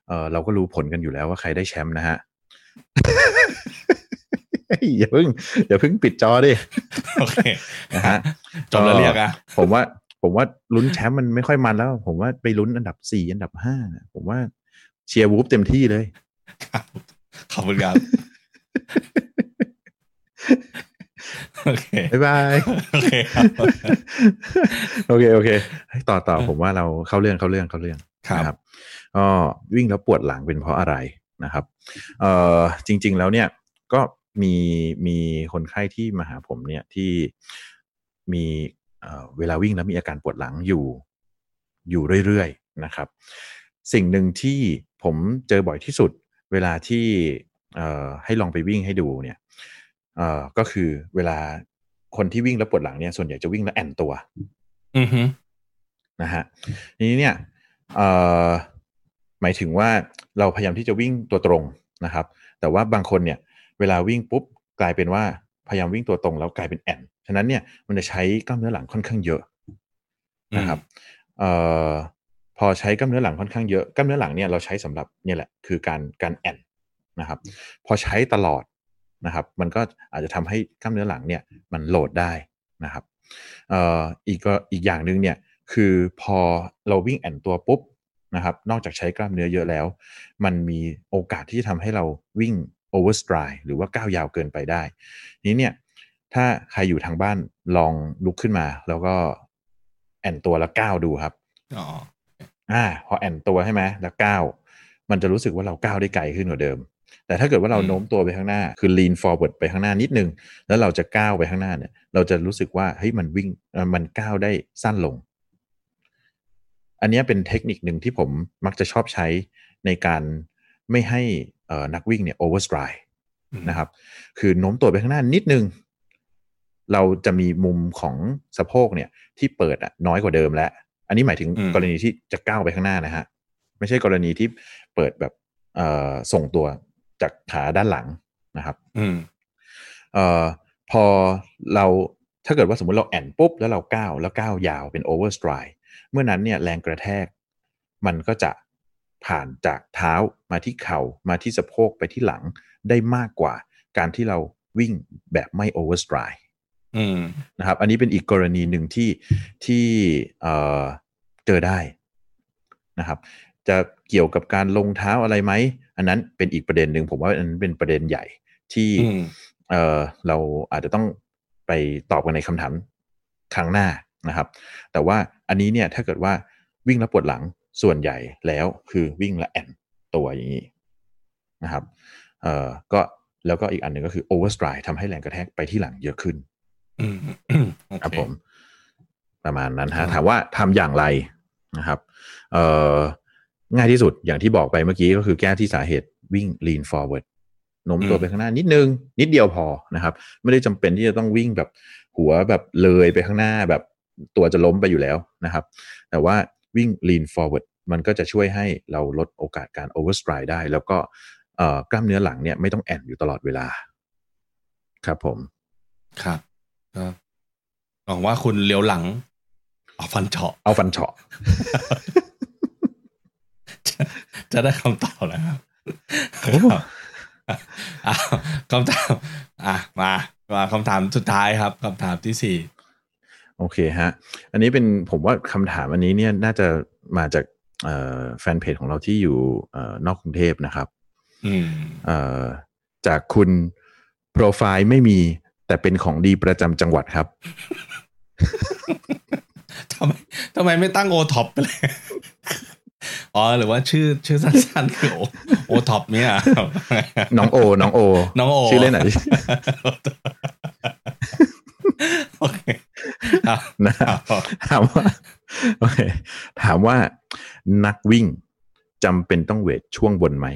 เอ่อเราก็รู้ผลกันอยู่แล้วว่าใครได้แชมป์นะฮะเฮ้ย อย่าเพิ่งอย่าเพิ่งปิดจอดิโอเคนะฮะจบแล้วเรียกอะผมว่า ผมว่าลุ้นแชมป์มันไม่ค่อยมันแล้ว ผมว่าไปลุ้นอันดับสี่อันดับห้านะผมว่าเชียร์วูฟเต็มที่เลยครับขอบคุณครับโอเคบ๊ายบายโอเคครับโอเคโอเคให้ต่อต่อผมว่าเราเข้าเรื่องเข้าเรื่องเข้าเรื่องครับนะครับก็วิ่งแล้วปวดหลังเป็นเพราะอะไรนะครับ เอ่อจริง ๆ แล้วเนี่ยก็ มีมีคนไข้ที่มาหาผมเนี่ยที่มีเอ่อเวลาวิ่งแล้วมีอาการปวดหลังอยู่อยู่เรื่อยๆนะครับ สิ่งหนึ่งที่ผมเจอบ่อยที่สุด เวลาที่เอ่อให้ลองไปวิ่งให้ดูเนี่ยเอ่อก็คือเวลาคนที่วิ่งแล้วปวดหลังเนี่ยส่วนใหญ่จะวิ่งแล้วแอนตัวอือฮึนะฮะทีนี้เนี่ยเอ่อหมายถึงว่าเราพยายามที่จะวิ่งตัวตรงนะครับ แต่ว่าบางคนเนี่ย เวลาวิ่งปุ๊บกลายเป็นว่าพยายามวิ่งตัวตรงแล้วกลายเป็นแอนฉะนั้นเนี่ยมันจะใช้กล้ามเนื้อหลังค่อนข้างเยอะนะครับเอ่อพอใช้กล้ามเนื้อหลังค่อนข้างเยอะกล้ามเนื้อหลังเนี่ยเราใช้สำหรับเนี่ยแหละคือการการแอนนะครับ พอใช้ตลอดนะครับ มันก็อาจจะทำให้กล้ามเนื้อหลังเนี่ยมันโหลดได้นะครับเอ่ออีกก็อีกอย่างหนึ่งเนี่ยคือพอเราวิ่งแอนตัวปุ๊บนะครับ นอกจากใช้กล้ามเนื้อเยอะแล้ว มันมีโอกาสที่จะทำให้เราวิ่ง overstride หรือว่าก้าวยาวเกินไปได้ นี้เนี่ยถ้าใครอยู่ทางบ้านลองลุกขึ้นมา แล้วก็แอนตัวแล้วก้าวดูครับอ๋ออ่าพอแอนตัวใช่ไหมแล้วก้าวมันจะรู้สึกว่าเราก้าวได้ไกลขึ้นกว่าเดิม แต่ถ้าเกิดว่าเราอืมโน้มตัวไปข้างหน้า คือ lean forward ไปข้างหน้านิดนึง แล้วเราจะก้าวไปข้างหน้าเนี่ย เราจะรู้สึกว่าเฮ้ยมันวิ่งเอ่อมันก้าวได้สั้นลง อันเนี้ยเป็นเทคนิคหนึ่งที่ผมมักจะชอบใช้ในการไม่ให้เอ่อ นักวิ่งเนี่ย overstride นะครับ คือโน้มตัวไปข้างหน้านิดนึง เราจะมีมุมของสะโพกเนี่ยที่เปิดอะน้อยกว่าเดิมแล้ว อันนี้หมายถึงอืมกรณีที่จะก้าวไปข้างหน้านะฮะ ไม่ใช่กรณีที่เปิดแบบเอ่อส่งตัวจากขาด้านหลังนะครับอืมเอ่อพอเราถ้าเกิดว่าสมมติเราแอ่นปุ๊บ แล้วเราก้าวแล้วก้าวยาวเป็น overstride เมื่อนั้นเนี่ยแรงกระแทกมันก็จะ ผ่านจากเท้ามาที่เข่ามาที่สะโพกไปที่หลังได้มากกว่าการที่เราวิ่งแบบไม่ overstride อืมนะครับอันนี้เป็นอีกกรณีหนึ่งที่ที่เอ่อเจอได้นะครับ จะเกี่ยวกับการลงเท้าอะไรไหม อันนั้นเป็นอีกประเด็นหนึ่งผมว่าอันนั้นเป็นประเด็นใหญ่ที่อืมเอ่อเราอาจจะต้องไปตอบกันในคำถามครั้งหน้านะครับ แต่ว่าอันนี้เนี่ยถ้าเกิดว่าวิ่งแล้วปวดหลัง ส่วนใหญ่แล้วคือวิ่งและแอ่นตัวอย่างนี้นะครับเอ่อก็แล้วก็อีกอันหนึ่งก็คือ overstride ทำให้แรงกระแทกไปที่หลังเยอะขึ้นอืมโอครับเคผม ประมาณนั้นครัฮะบถามว่าทำอย่างไรนะครับ เอ่อง่ายที่สุดอย่างที่บอกไปเมื่อกี้ก็คือแก้ที่สาเหตุวิ่ง lean forward โน้มตัวไปข้างหน้านิดนึง นิดเดียวพอนะครับ ไม่ได้จำเป็นที่จะต้องวิ่งแบบหัวแบบเลยไปข้างหน้าแบบตัวจะล้มไปอยู่แล้วนะครับ แต่ว่า วิ่ง lean forward มันก็จะช่วยให้เราลดโอกาสการ overstride ได้ แล้วก็เอ่อกล้ามเนื้อหลังเนี่ยไม่ต้องแอนอยู่ตลอดเวลา ครับผม ครับก็หวังว่าคุณเลี้ยวหลัง เอาฟันเฉาะเอาฟันเฉาะจะจะได้คำตอบแล้วครับโอ้ครับอ้าวคำถามอะมามาคำถามสุดท้ายครับคำถามที่สี่ โอเคฮะ อันนี้เป็นผมว่าคำถามอันนี้เนี่ยน่าจะมาจากเอ่อแฟนเพจของเราที่อยู่เอ่อนอกกรุงเทพนะครับอืมเอ่อจากคุณโปรไฟล์ไม่มีแต่เป็นของดีประจำจังหวัดครับทำไมทำไมไม่ตั้งโอท็อปไปเลย อ๋อ หรือว่าชื่อชื่อสั้นๆคือโอท็อปเนี่ย น้องโอ น้องโอ น้องโอ ชื่อเล่นไหนอยโอเคครับ นะครับถามว่าโอเคถามว่านักวิ่งจำเป็นต้องเวทช่วงบนไหม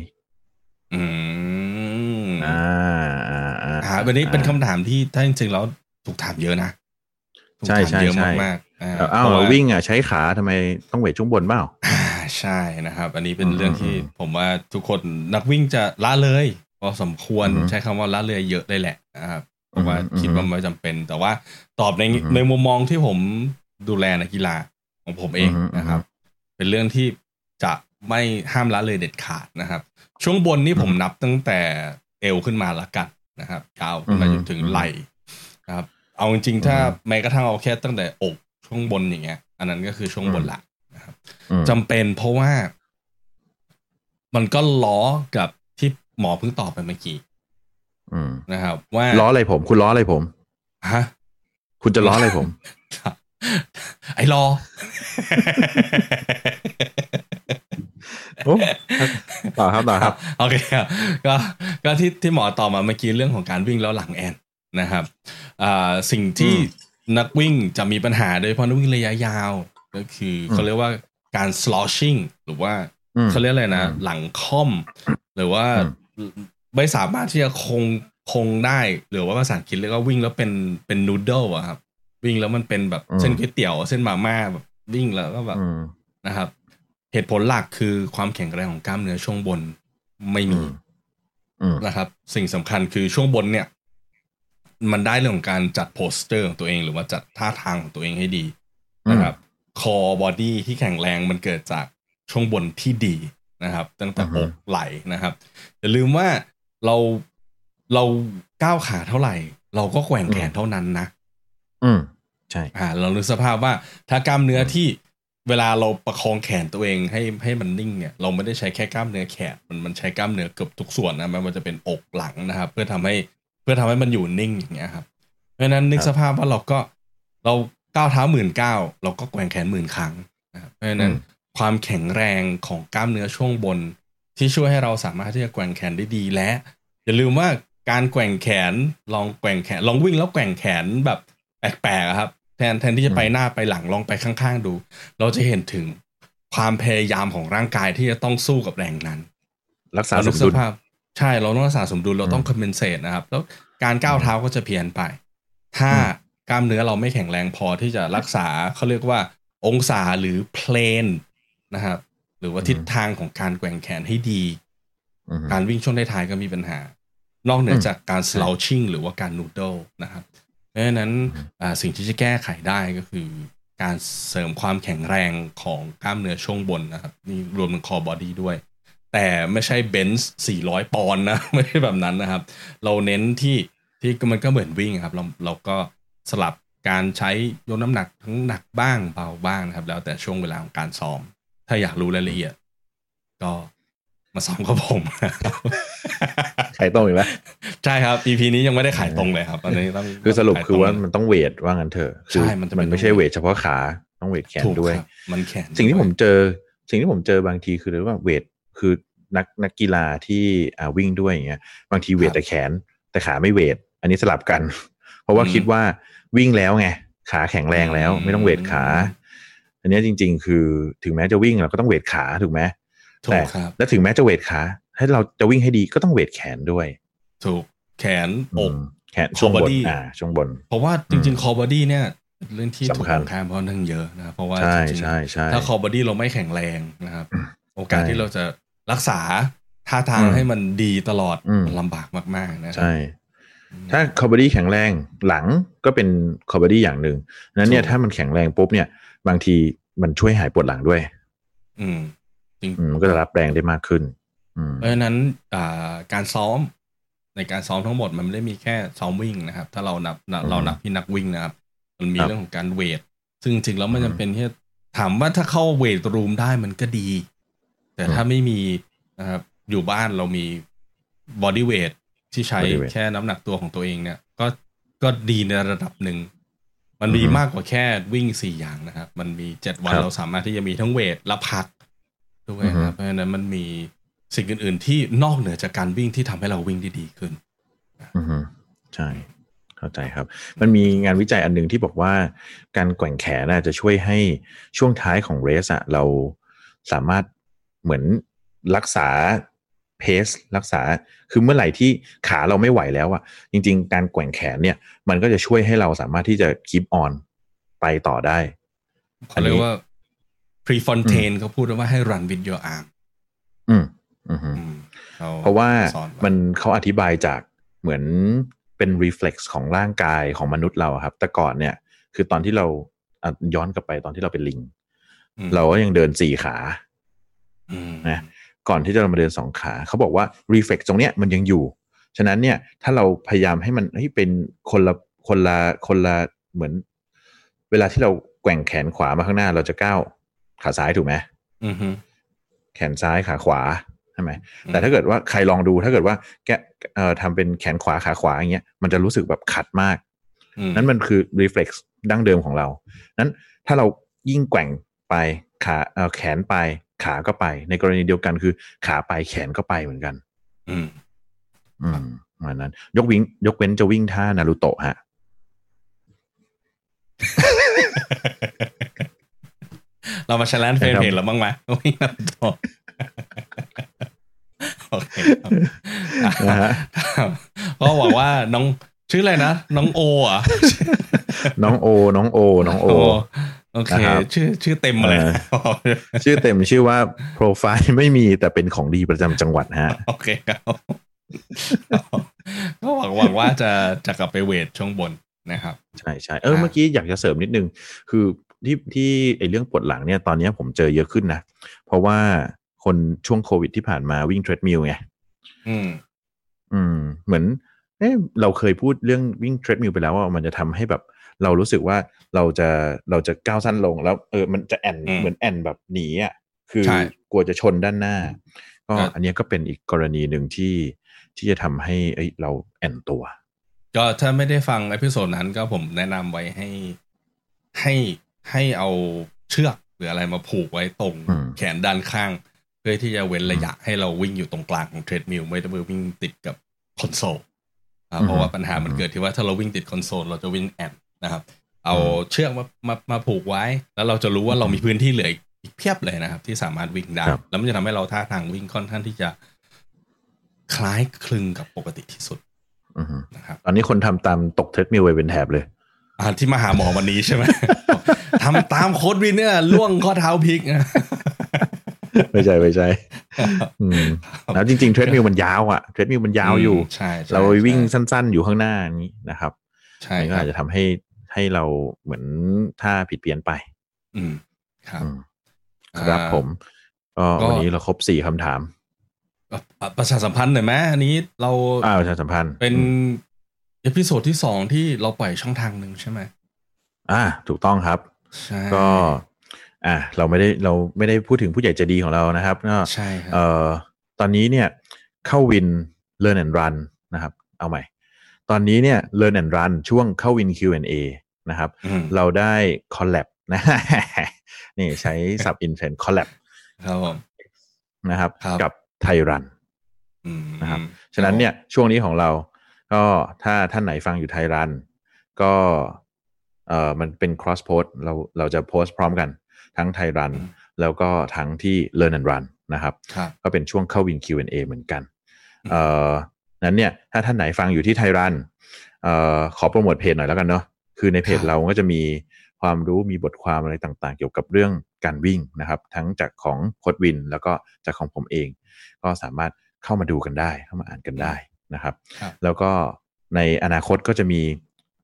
อืมอ่าอ่าอ่าอ่าวันนี้เป็นคำถามที่ถ้าจริงๆแล้วถูกถามเยอะนะถูกใช่ถามใช่เยอะใช่มากๆอ่าเอ้าเพราะว่าวิ่งอะใช้ขาทำไมต้องเวทช่วงบนเปล่าอ่าใช่นะครับ อันนี้เป็นอืมเรื่องที่อืมผมว่าทุกคนนักวิ่งจะละเลยพอสมควรอือฮึใช้คำว่าละเลยเยอะเลยแหละนะครับ เพราะว่าอือฮึคิดว่าไม่จำเป็น แต่ว่าตอบในอือฮึในมุมมองที่ผมดูแลนักกีฬาของผมเองอือฮึนะครับ เป็นเรื่องที่จะไม่ห้ามละเลยเด็ดขาดนะครับ ช่วงบนนี่ผมนับตั้งแต่เอวขึ้นมาละกันนะครับยาวขึ้นมาจนถึงไหล่นะครับ เอาจริงๆถ้าแม้กระทั่งเอาแค่ตั้งแต่อกช่วงบนอย่างเงี้ย อันนั้นก็คือช่วงบนละนะครับอืมจำเป็นเพราะว่า มันก็ล้อกับที่หมอเพิ่งตอบไปเมื่อกี้อืม นะครับ ว่าล้ออะไรผม คุณล้ออะไรผมฮะคุณจะล้ออะไรผม ไอ้รอโอ้ต่อครับต่อครับโอเคครับก็ก็ที่ที่หมอตอบมาเมื่อกี้เรื่องของการวิ่งแล้วหลังแอนนะครับอ่าสิ่งที่อืมนักวิ่งจะมีปัญหาโดยเฉพาะนักวิ่งระยะยาว ก็คืออมเขาเรียกว่าการ sloshing หรือว่าอืมเขาเรียกอะไรนะอืมหลังค่อม หรือว่าอืม ไม่สามารถที่จะคงคงได้ หรือว่าภาษาอังกฤษเรียกว่าวิ่งแล้วเป็นเป็น noodle อะครับ วิ่งแล้วมันเป็นแบบอืมเส้นก๋วยเตี๋ยวเส้นมาม่าแบบวิ่งแล้วก็แบบอืมนะครับ เหตุผลหลักคือความแข็งแรงของกล้ามเนื้อช่วงบนไม่มีอืมอืมนะครับ สิ่งสำคัญคือช่วงบนเนี่ย มันได้เรื่องของการจัด posture ของตัวเอง หรือว่าจัดท่าทางของตัวเองให้ดีนะครับ core body ที่แข็งแรงมันเกิดจากช่วงบนที่ดีนะครับ ตั้งแต่อือฮึอกไหลนะครับอย่าลืมว่า เราเราก้าวขาเท่าไหร่ เราก็แกว่งแขนเท่านั้นนะ อืมใช่อ่าเรานึกสภาพว่าถ้ากล้ามเนื้อที่เวลาเราประคองแขนตัวเองให้ให้มันนิ่งเนี่ย เราไม่ได้ใช้แค่กล้ามเนื้อแขนมันมันใช้กล้ามเนื้อเกือบทุกส่วนนะไมันมันจะเป็นอกหลังนะครับ เพื่อทำให้เพื่อทำให้มันอยู่นิ่งอย่างเงี้ยครับ เพราะฉะนั้นนึกครับสภาพว่าเราก็เราก้าวเท้าหมื่นเก้าเราก็แกว่งแขนหมื่นครั้งนะครับเพราะฉะนั้นอืมความแข็งแรงของกล้ามเนื้อช่วงบน ที่ช่วยให้เราสามารถที่จะแกว่งแขนได้ดีและ อย่าลืมว่าการแกว่งแขนลองแกว่งแขน ลองวิ่งแล้วแกว่งแขนแบบแปลกๆอะครับแทนแทนที่จะไปหน้าไปหลังลองไปข้างๆดู เราจะเห็นถึงความพยายามของร่างกายที่จะต้องสู้กับแรงนั้น รักษาเราสนึมกสดุลภาพใช่เราต้องรักษาสมดุลเราต้องอืมคอมเพนเซตนะครับ แล้วการก้าวเท้าก็จะเพี้ยนไป ถ้าอืมกล้ามเนื้อเราไม่แข็งแรงพอที่จะรักษาเขาเรียกว่า องศาหรือเพลนนะครับ หรือว่าทิศทางของการแกว่งแขนให้ดีอือฮึการวิ่งช่วงท้ายๆก็มีปัญหา นอกเหนืออมจากการ slouching หรือว่าการนูด d ด e นะครับเพราะฉะนั้นอ่าสิ่งที่จะแก้ไขได้ก็คือ การเสริมความแข็งแรงของกล้ามเนื้อช่วงบนนะครับ นี่รวมถึงคอบอดี้ด้วย แต่ไม่ใช่เบนซ์400 ปอนด์นะ ไม่ใช่แบบนั้นนะครับ เราเน้นที่ที่มันก็เหมือนวิ่งครับ เราเราก็สลับการใช้ยกน้ำหนักทั้งหนักบ้างเบาบ้างนะครับ แล้วแต่ช่วงเวลาของการซ้อม ถ้าอยากรู้รายละเอียด ก็มาซ้อมกับผมใครต้องอีกแล้วใช่ครับ EP นี้ยังไม่ได้ขายตรงเลยครับอันนี้ต้องคือสรุปขยตคือว่าเลยมันต้องเวทว่างั้นเถอะคืใช่มันจะเป็นมันไม่ใช่เวทเฉพาะขาต้องเวทแขนถูกด้วยครับมันแขนสิ่งที่ด้วยผมเจอ สิ่งที่ผมเจอบางทีคือเรียกว่าเวทคือนักนักกีฬาที่อ่าวิ่งด้วยอย่างเงี้ยบางทีเวทแต่แขนแต่ขาไม่เวทอันนี้สลับกัน เพราะว่าคิดว่าวิ่งแล้วไงขาแข็งแรงแล้ว ไม่ต้องเวทขา อันเนี้ยจริง ๆ คือถึงแม้จะวิ่งเราก็ต้องเวทขาถูกไหมถูแต่กครับและถึงแม้จะเวทขาให้เราจะวิ่งให้ดีก็ต้องเวทแขนด้วย ถูกแขนอกอืมแขนช่วงบ core น body อ่าช่วงบน เพราะว่าจริงๆ core body เนี่ยเรื่องที่ถูกสำคัญมองข้ามเพราะนั่งเยอะนะครับเพราะว่าใช่จริงๆใช่ใช่ถ้า core body เราไม่แข็งแรงนะครับ โอกาสใช่ที่เราจะรักษาท่าทางอืมให้มันดีตลอดอืมมันลำบากมากๆนะครับใช่ถ้า core body แข็งแรงหลังก็เป็น core body อย่างหนึ่งนั้นเนี่ยถ้ามันแข็งแรงปุ๊บเนี่ย บางทีมันช่วยหายปวดหลังด้วย อืม จริงอืมมันก็จะรับแรงได้มากขึ้นอืมเพราะฉะนั้นอ่าการซ้อมในการซ้อมทั้งหมดมันไม่ได้มีแค่ซ้อมวิ่งนะครับ ถ้าเรานับนับอืมเรานับที่นักวิ่งนะครับ มันมีครับเรื่องของการเวท ซึ่งจริงๆแล้วมันอืมจำเป็นที่จะถามว่าถ้าเข้าเวทรูมได้มันก็ดี แต่ถ้าไม่มีนะครับอยู่บ้านเรามีบอดี้เวทที่ใช้ body weight แค่น้ำหนักตัวของตัวเองเนี่ย ก็ก็ดีในระดับหนึ่ง มันมีอือฮึมากกว่าแค่วิ่งสี่อย่างนะครับ มันมีเจ็ดวันครับเราสามารถที่จะมีทั้งเวทและพักด้วยอือฮึนะครับเพราะฉะนั้นมันมีสิ่งอื่น ๆ ที่นอกเหนือจากการวิ่งที่ทำให้เราวิ่งได้ดีขึ้นอือฮึใช่ เข้าใจครับ มันมีงานวิจัยอันหนึ่งที่บอกว่าการแกว่งแขนน่ะจะช่วยให้ช่วงท้ายของเรสอะเราสามารถเหมือนรักษา เพสรักษา คือเมื่อไหร่ที่ขาเราไม่ไหวแล้วอะจริง ๆ การแกว่งแขนเนี่ย มันก็จะช่วยให้เราสามารถที่จะคีปออนไปต่อได้เขาเรียกว่า prefrontal เขาพูดว่าให้ run with your arm อืมอือฮึอืมขเพราะว่าสอนไมันเขาอธิบายจากเหมือนเป็น reflex ของร่างกายของมนุษย์เราอะครับ แต่ก่อนเนี่ย คือตอนที่เราอะย้อนกลับไปตอนที่เราเป็นลิงอืมเราก็ยังเดินสี่ขาอืมนะ ก่อนที่จะมาเดินสองขา เขาบอกว่า reflex ตรงเนี้ยมันยังอยู่ ฉะนั้นเนี่ยถ้าเราพยายามให้มันให้เป็นคนละคนละคนละเหมือน เวลาที่เราแกว่งแขนขวามาข้างหน้า เราจะก้าวขาซ้ายถูกไหมอือฮึแขนซ้ายขาขวาใช่ไหมแต่ถ้าเกิดว่าใครลองดูถ้าเกิดว่าแกเอ่อทำเป็นแขนขวาขาขวาอย่างเงี้ยมันจะรู้สึกแบบขัดมากอืมนั่นมันคือ reflex ดั้งเดิมของเรา นั้นถ้าเรายิ่งแกว่งไปขาเอ่อแขนไป ขาก็ไป ในกรณีเดียวกันคือ ขาไปแขนก็ไปเหมือนกัน อืม อืมประมาณนั้น ยกวิ่งยกเว้นจะวิ่งท่านารูโตะฮะเรามาชาร์ลนเฟรนครับเพจแล้วบ้างไหมวิ่งแล้วจบโอเคครับนะฮะก็หวังว่าน้องชื่ออะไรนะ น้องโอเหรอะน้องโอ น้องโอ น้องโอ โอเคนะครับชื่อชื่อเต็มมาเลยเอชื่อเต็มชื่อว่าโปรไฟล์ไม่มีแต่เป็นของดีประจำจังหวัดฮะ โอเคครับก็หวังหวังว่าจะจะกลับไปเวทช่วงบนนะครับ ใช่ใช่เอออ่าเมื่อกี้อยากจะเสริมนิดนึง คือที่ที่ไอเรื่องปวดหลังเนี่ยตอนเนี้ยผมเจอเยอะขึ้นนะ เพราะว่าคนช่วงโควิดที่ผ่านมาวิ่งเทรดมิลไงอืม อืม เหมือนเอ้เราเคยพูดเรื่องวิ่งเทรดมิลไปแล้วว่ามันจะทำให้แบบ เรารู้สึกว่าเราจะเราจะก้าวสั้นลงแล้วเออมันจะแอ่นอืมเหมือนแอ่นแบบหนีอะคือใช่กลัวจะชนด้านหน้า ก็ก็อันเนี้ยก็เป็นอีกกรณีหนึ่งที่ที่จะทำให้เอ้ยเราแอ่นตัว ก็ถ้าไม่ได้ฟัง episode นั้นก็ผมแนะนำไว้ให้ให้ให้เอาเชือกหรืออะไรมาผูกไว้ตรงอืมแขนด้านข้าง เพื่อที่จะเว้นระยะให้เราวิ่งอยู่ตรงกลางของ treadmill ไม่ต้องไปวิ่งติดกับคอนโซลอ่าเพราะว่าปัญหามันเกิดที่ว่าถ้าเราวิ่งติดคอนโซลเราจะวิ่งแอ่น นะครับ เอาเชือกมามามาผูกไว้ แล้วเราจะรู้ว่าเรามีพื้นที่เหลืออีกเพียบเลยนะครับ ที่สามารถวิ่งได้ครับแล้วมันจะทำให้เราท่าทางวิ่งค่อนข้างที่จะคล้ายคลึงกับปกติที่สุดอือฮึนะครับตอนนี้คนทำตามตก treadmill ไปเป็นแถบเลยอ่าที่มาหาหมอวันนี้ใช่ไหมทำตามโค้ชวินเนี่ยร่วงข้อเท้าพลิกนะไม่ใช่ไม่ใช่อืมแล้วจริงๆ treadmill มันยาวอะ treadmill มันยาวอยู่ใช่ใช่เราวิ่งใช่สั้นๆอยู่ข้างหน้านี้นะครับใช่มันก็รับอาจจะทำให้ ให้เราเหมือนท่าผิดเพี้ยนไป อืมครับอืมครับอ่าผมก็ก็วันนี้เราครบสี่คำถามอะอะประชาสัมพันธ์หน่อยไหมอันนี้เราอ้าวประชาสัมพันธ์เป็นอืม episode ที่สองที่เราปล่อยช่องทางหนึ่งใช่ไหมอ่า ถูกต้องครับใช่ก็อ่าเราไม่ได้เราไม่ได้พูดถึงผู้ใหญ่ใจดีของเรานะครับก็ใช่ครัเอ่อตอนนี้เนี่ยเข้าวิน Learn and Run นะครับ เอาใหม่ ตอนนี้เนี่ย Learn and Run ช่วงเข้าวิน Q&A นะครับอืมเราได้ collab นะนี่ใช้สับอินเทรน collab ครับผมนะครับครับ กับไทยรันอืมนะครับ ฉะนั้นเนี่ยช่วงนี้ของเรา ก็ถ้าท่านไหนฟังอยู่ไทยรัน ก็เอ่อมันเป็น cross post เราเราจะโพสต์พร้อมกัน ทั้งไทยรัน แล้วก็ทั้งที่ Learn and Run นะครับครับก็เป็นช่วงเข้าวิน Q&A เหมือนกันอืมเอ่อ นั้นเนี่ยถ้าท่านไหนฟังอยู่ที่ไทยรันเอ่อขอโปรโมทเพจหน่อยแล้วกันเนาะคือในเพจเราก็จะมีความรู้มีบทความอะไรต่างๆ เกี่ยวกับเรื่องการวิ่งนะครับ ทั้งจากของโคดวิน แล้วก็จากของผมเอง ก็สามารถเข้ามาดูกันได้เข้ามาอ่านกันได้นะครับครับแล้วก็ในอนาคตก็จะมี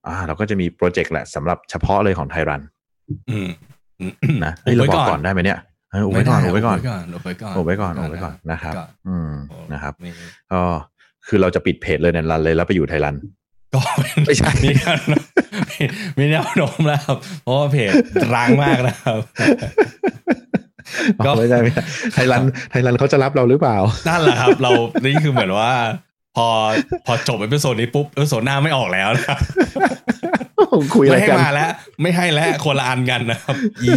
อ่าเราก็จะมีโปรเจกต์แหละสำหรับเฉพาะเลยของไทยรันอืมอืมนะเฮ้ยเราบอกก่อนได้ไหมเนี่ยเอออุบไว้ก่อนอุบไว้ก่อนอุบไว้ก่อนอุบไว้ก่อนอุบไว้ก่อนนะครับอุไว้ก่อนอืมโอ้นะครับนี่ก็ คือเราจะปิดเพจเลยในรันเลยแล้วไปอยู่ไทยรันก็เป็นไม่ใช่มีแนวโน้มมีแนวโน้มแล้วครับเพราะว่าเพจร้างมากนะครับก็อ๋อไม่ใช่ไม่ใช่ไทยรันไทยรันเขาจะรับเราหรือเปล่านั่นแหละครับ เรานี่คือเหมือนว่า พอพอจบ episode นี้ปุ๊บ episode หน้าไม่ออกแล้วนะครับคุยอะไรไม่ให้กันมาแล้ว ไม่ให้แล้วคนละอันกันนะครับอี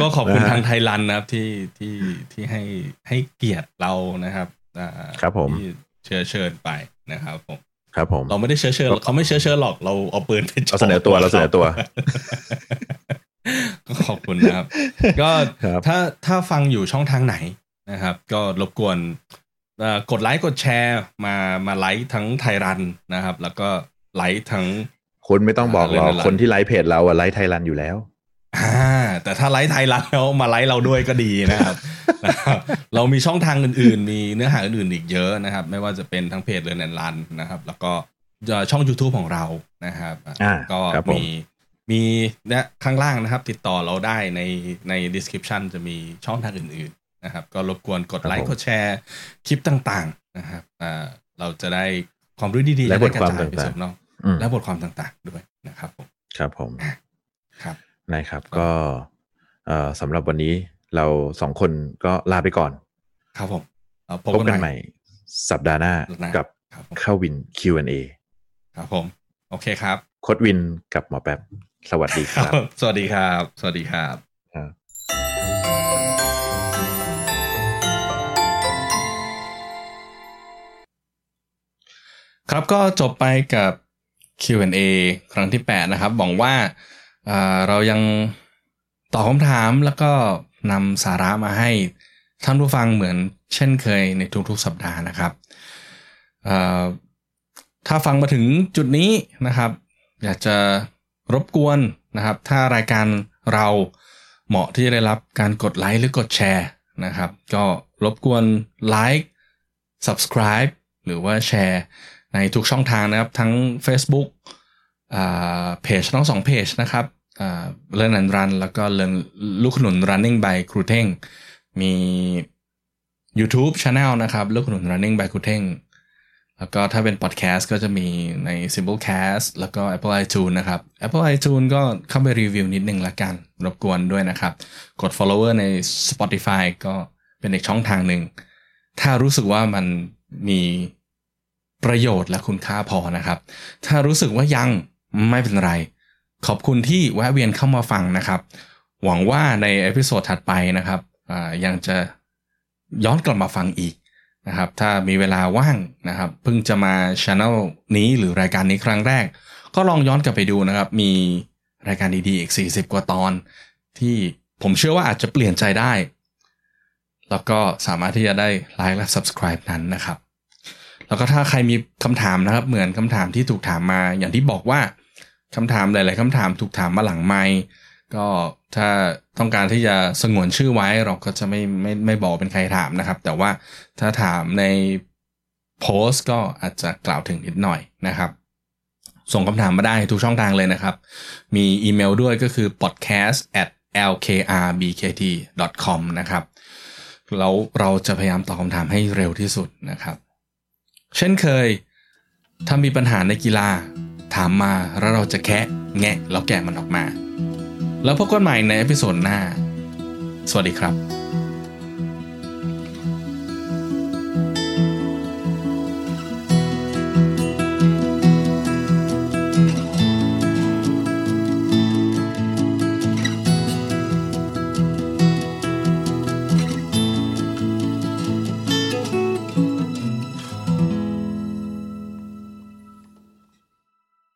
ก็ขอบคุณทางไทยรันนะครับที่ที่ที่ให้ให้เกียรติเรานะครับอ่าครับผมที่เชิญเชิญไปนะครับผมครับผมเราไม่ได้เชิญเชิญเขาไม่เชิญเชิญหรอกเราเอาปืนไปจ่อเราเสนอตัวเราเสนอตัวก็ขอบคุณนะครับ ก็ครับถ้าถ้าฟังอยู่ช่องทางไหนนะครับ ก็รบกวนเอ่อกดไลค์กดแชร์มามาไลค์ทั้งไทยรันนะครับ แล้วก็ไลค์ทั้งคุณไม่ต้องบอกหรอกอ่าเรื่องอะไรคนที่ไลฟ์เพจเราอะไลฟ์ไทยรันอยู่แล้ว อ่าแต่ถ้าไลค์ไทยรันแล้วมาไลค์เราด้วยก็ดีนะครับนะครับ เรามีช่องทางอื่นๆ มีเนื้อหาอื่นๆอีกเยอะนะครับ ไม่ว่าจะเป็นทั้งเพจเรือนแอนรันนะครับ แล้วก็ช่อง YouTube ของเรานะครับอ่าก็ครับผมมีมีเนี่ยข้างล่างนะครับ ติดต่อเราได้ในใน description จะมีช่องทางอื่นๆนะครับ ก็รบกวนกดไลค์กดแชร์คลิปต่างๆนะครับอ่าเราจะได้ความรู้ดีๆและจะได้บทความกระจยไปต่างๆสู่นอกอืมและบทความต่างๆด้วยนะครับผมครับผมครับ นะครับ ก็เอ่อสำหรับวันนี้เราสองคนก็ลาไปก่อน ครับผมเอาพพบกันใหม่ สัปดาห์หน้าสัปดาห์หน้ากับครับผมเข้าวิน Q&A ครับผม โอเคครับโคดวินกับหมอแป๊บ สวัสดีครับ สวัสดีครับ สวัสดีครับครับครับก็จบไปกับ Q&A ครั้งที่ 8 นะครับหวังว่าอ่า เรายังตอบคำถามแล้วก็นำสาระมาให้ท่านผู้ฟังเหมือนเช่นเคยในทุกๆสัปดาห์นะครับ ถ้าฟังมาถึงจุดนี้นะครับ อยากจะรบกวนนะครับ ถ้ารายการเราเหมาะที่จะได้รับการกดไลค์หรือกดแชร์นะครับ ก็รบกวนไลค์ subscribe หรือว่าแชร์ในทุกช่องทางนะครับ ทั้ง Facebook เพจทั้งสองเพจนะครับ อ่า Learn and Run แล้วก็ Learn ลูกขนุน Running by ครูเท่ง มี YouTube Channel นะครับ ลูกขนุน Running by ครูเท่ง แล้วก็ถ้าเป็นพอดแคสต์ก็จะมีใน Simplecast แล้วก็ Apple iTunes นะครับ Apple iTunes ก็เข้าไปรีวิวนิดนึงละกัน รบกวนด้วยนะครับ กด follower ใน Spotify ก็เป็นอีกช่องทางหนึ่ง ถ้ารู้สึกว่ามันมีประโยชน์และคุณค่าพอนะครับ ถ้ารู้สึกว่ายังไม่เป็นไร ขอบคุณที่แวะเวียนเข้ามาฟังนะครับ หวังว่าใน episode ถัดไปนะครับยังจะย้อนกลับมาฟังอีกนะครับ ถ้ามีเวลาว่างนะครับ เพิ่งจะมาช anel นี้หรือรายการนี้ครั้งแรก ก็ลองย้อนกลับไปดูนะครับ มีรายการดีๆอีก 40 กว่าตอน ที่ผมเชื่อว่าอาจจะเปลี่ยนใจได้ แล้วก็สามารถที่จะได้ไลค์และ subscribe นั้นนะครับ แล้วก็ถ้าใครมีคำถามนะครับ เหมือนคำถามที่ถูกถามมาอย่างที่บอกว่า คำถามหลาย ๆคำถามถูกถามมาหลังไมค์ก็ถ้าต้องการที่จะสงวนชื่อไว้เราก็จะไม่ไม่ไม่บอกเป็นใครถามนะครับ แต่ว่าถ้าถามในโพสต์ก็อาจจะกล่าวถึงนิดหน่อยนะครับ ส่งคำถามมาได้ทุกช่องทางเลยนะครับ มีอีเมลด้วยก็คือ podcast at lkrbkt.com นะครับแล้วเราจะพยายามตอบคำถามให้เร็วที่สุดนะครับ เช่นเคย ถ้ามีปัญหาในกีฬา ถามมาแล้วเราจะแคะแงะแล้วแกะมันออกมา แล้วพบกันใหม่ใน episode หน้า สวัสดีครับ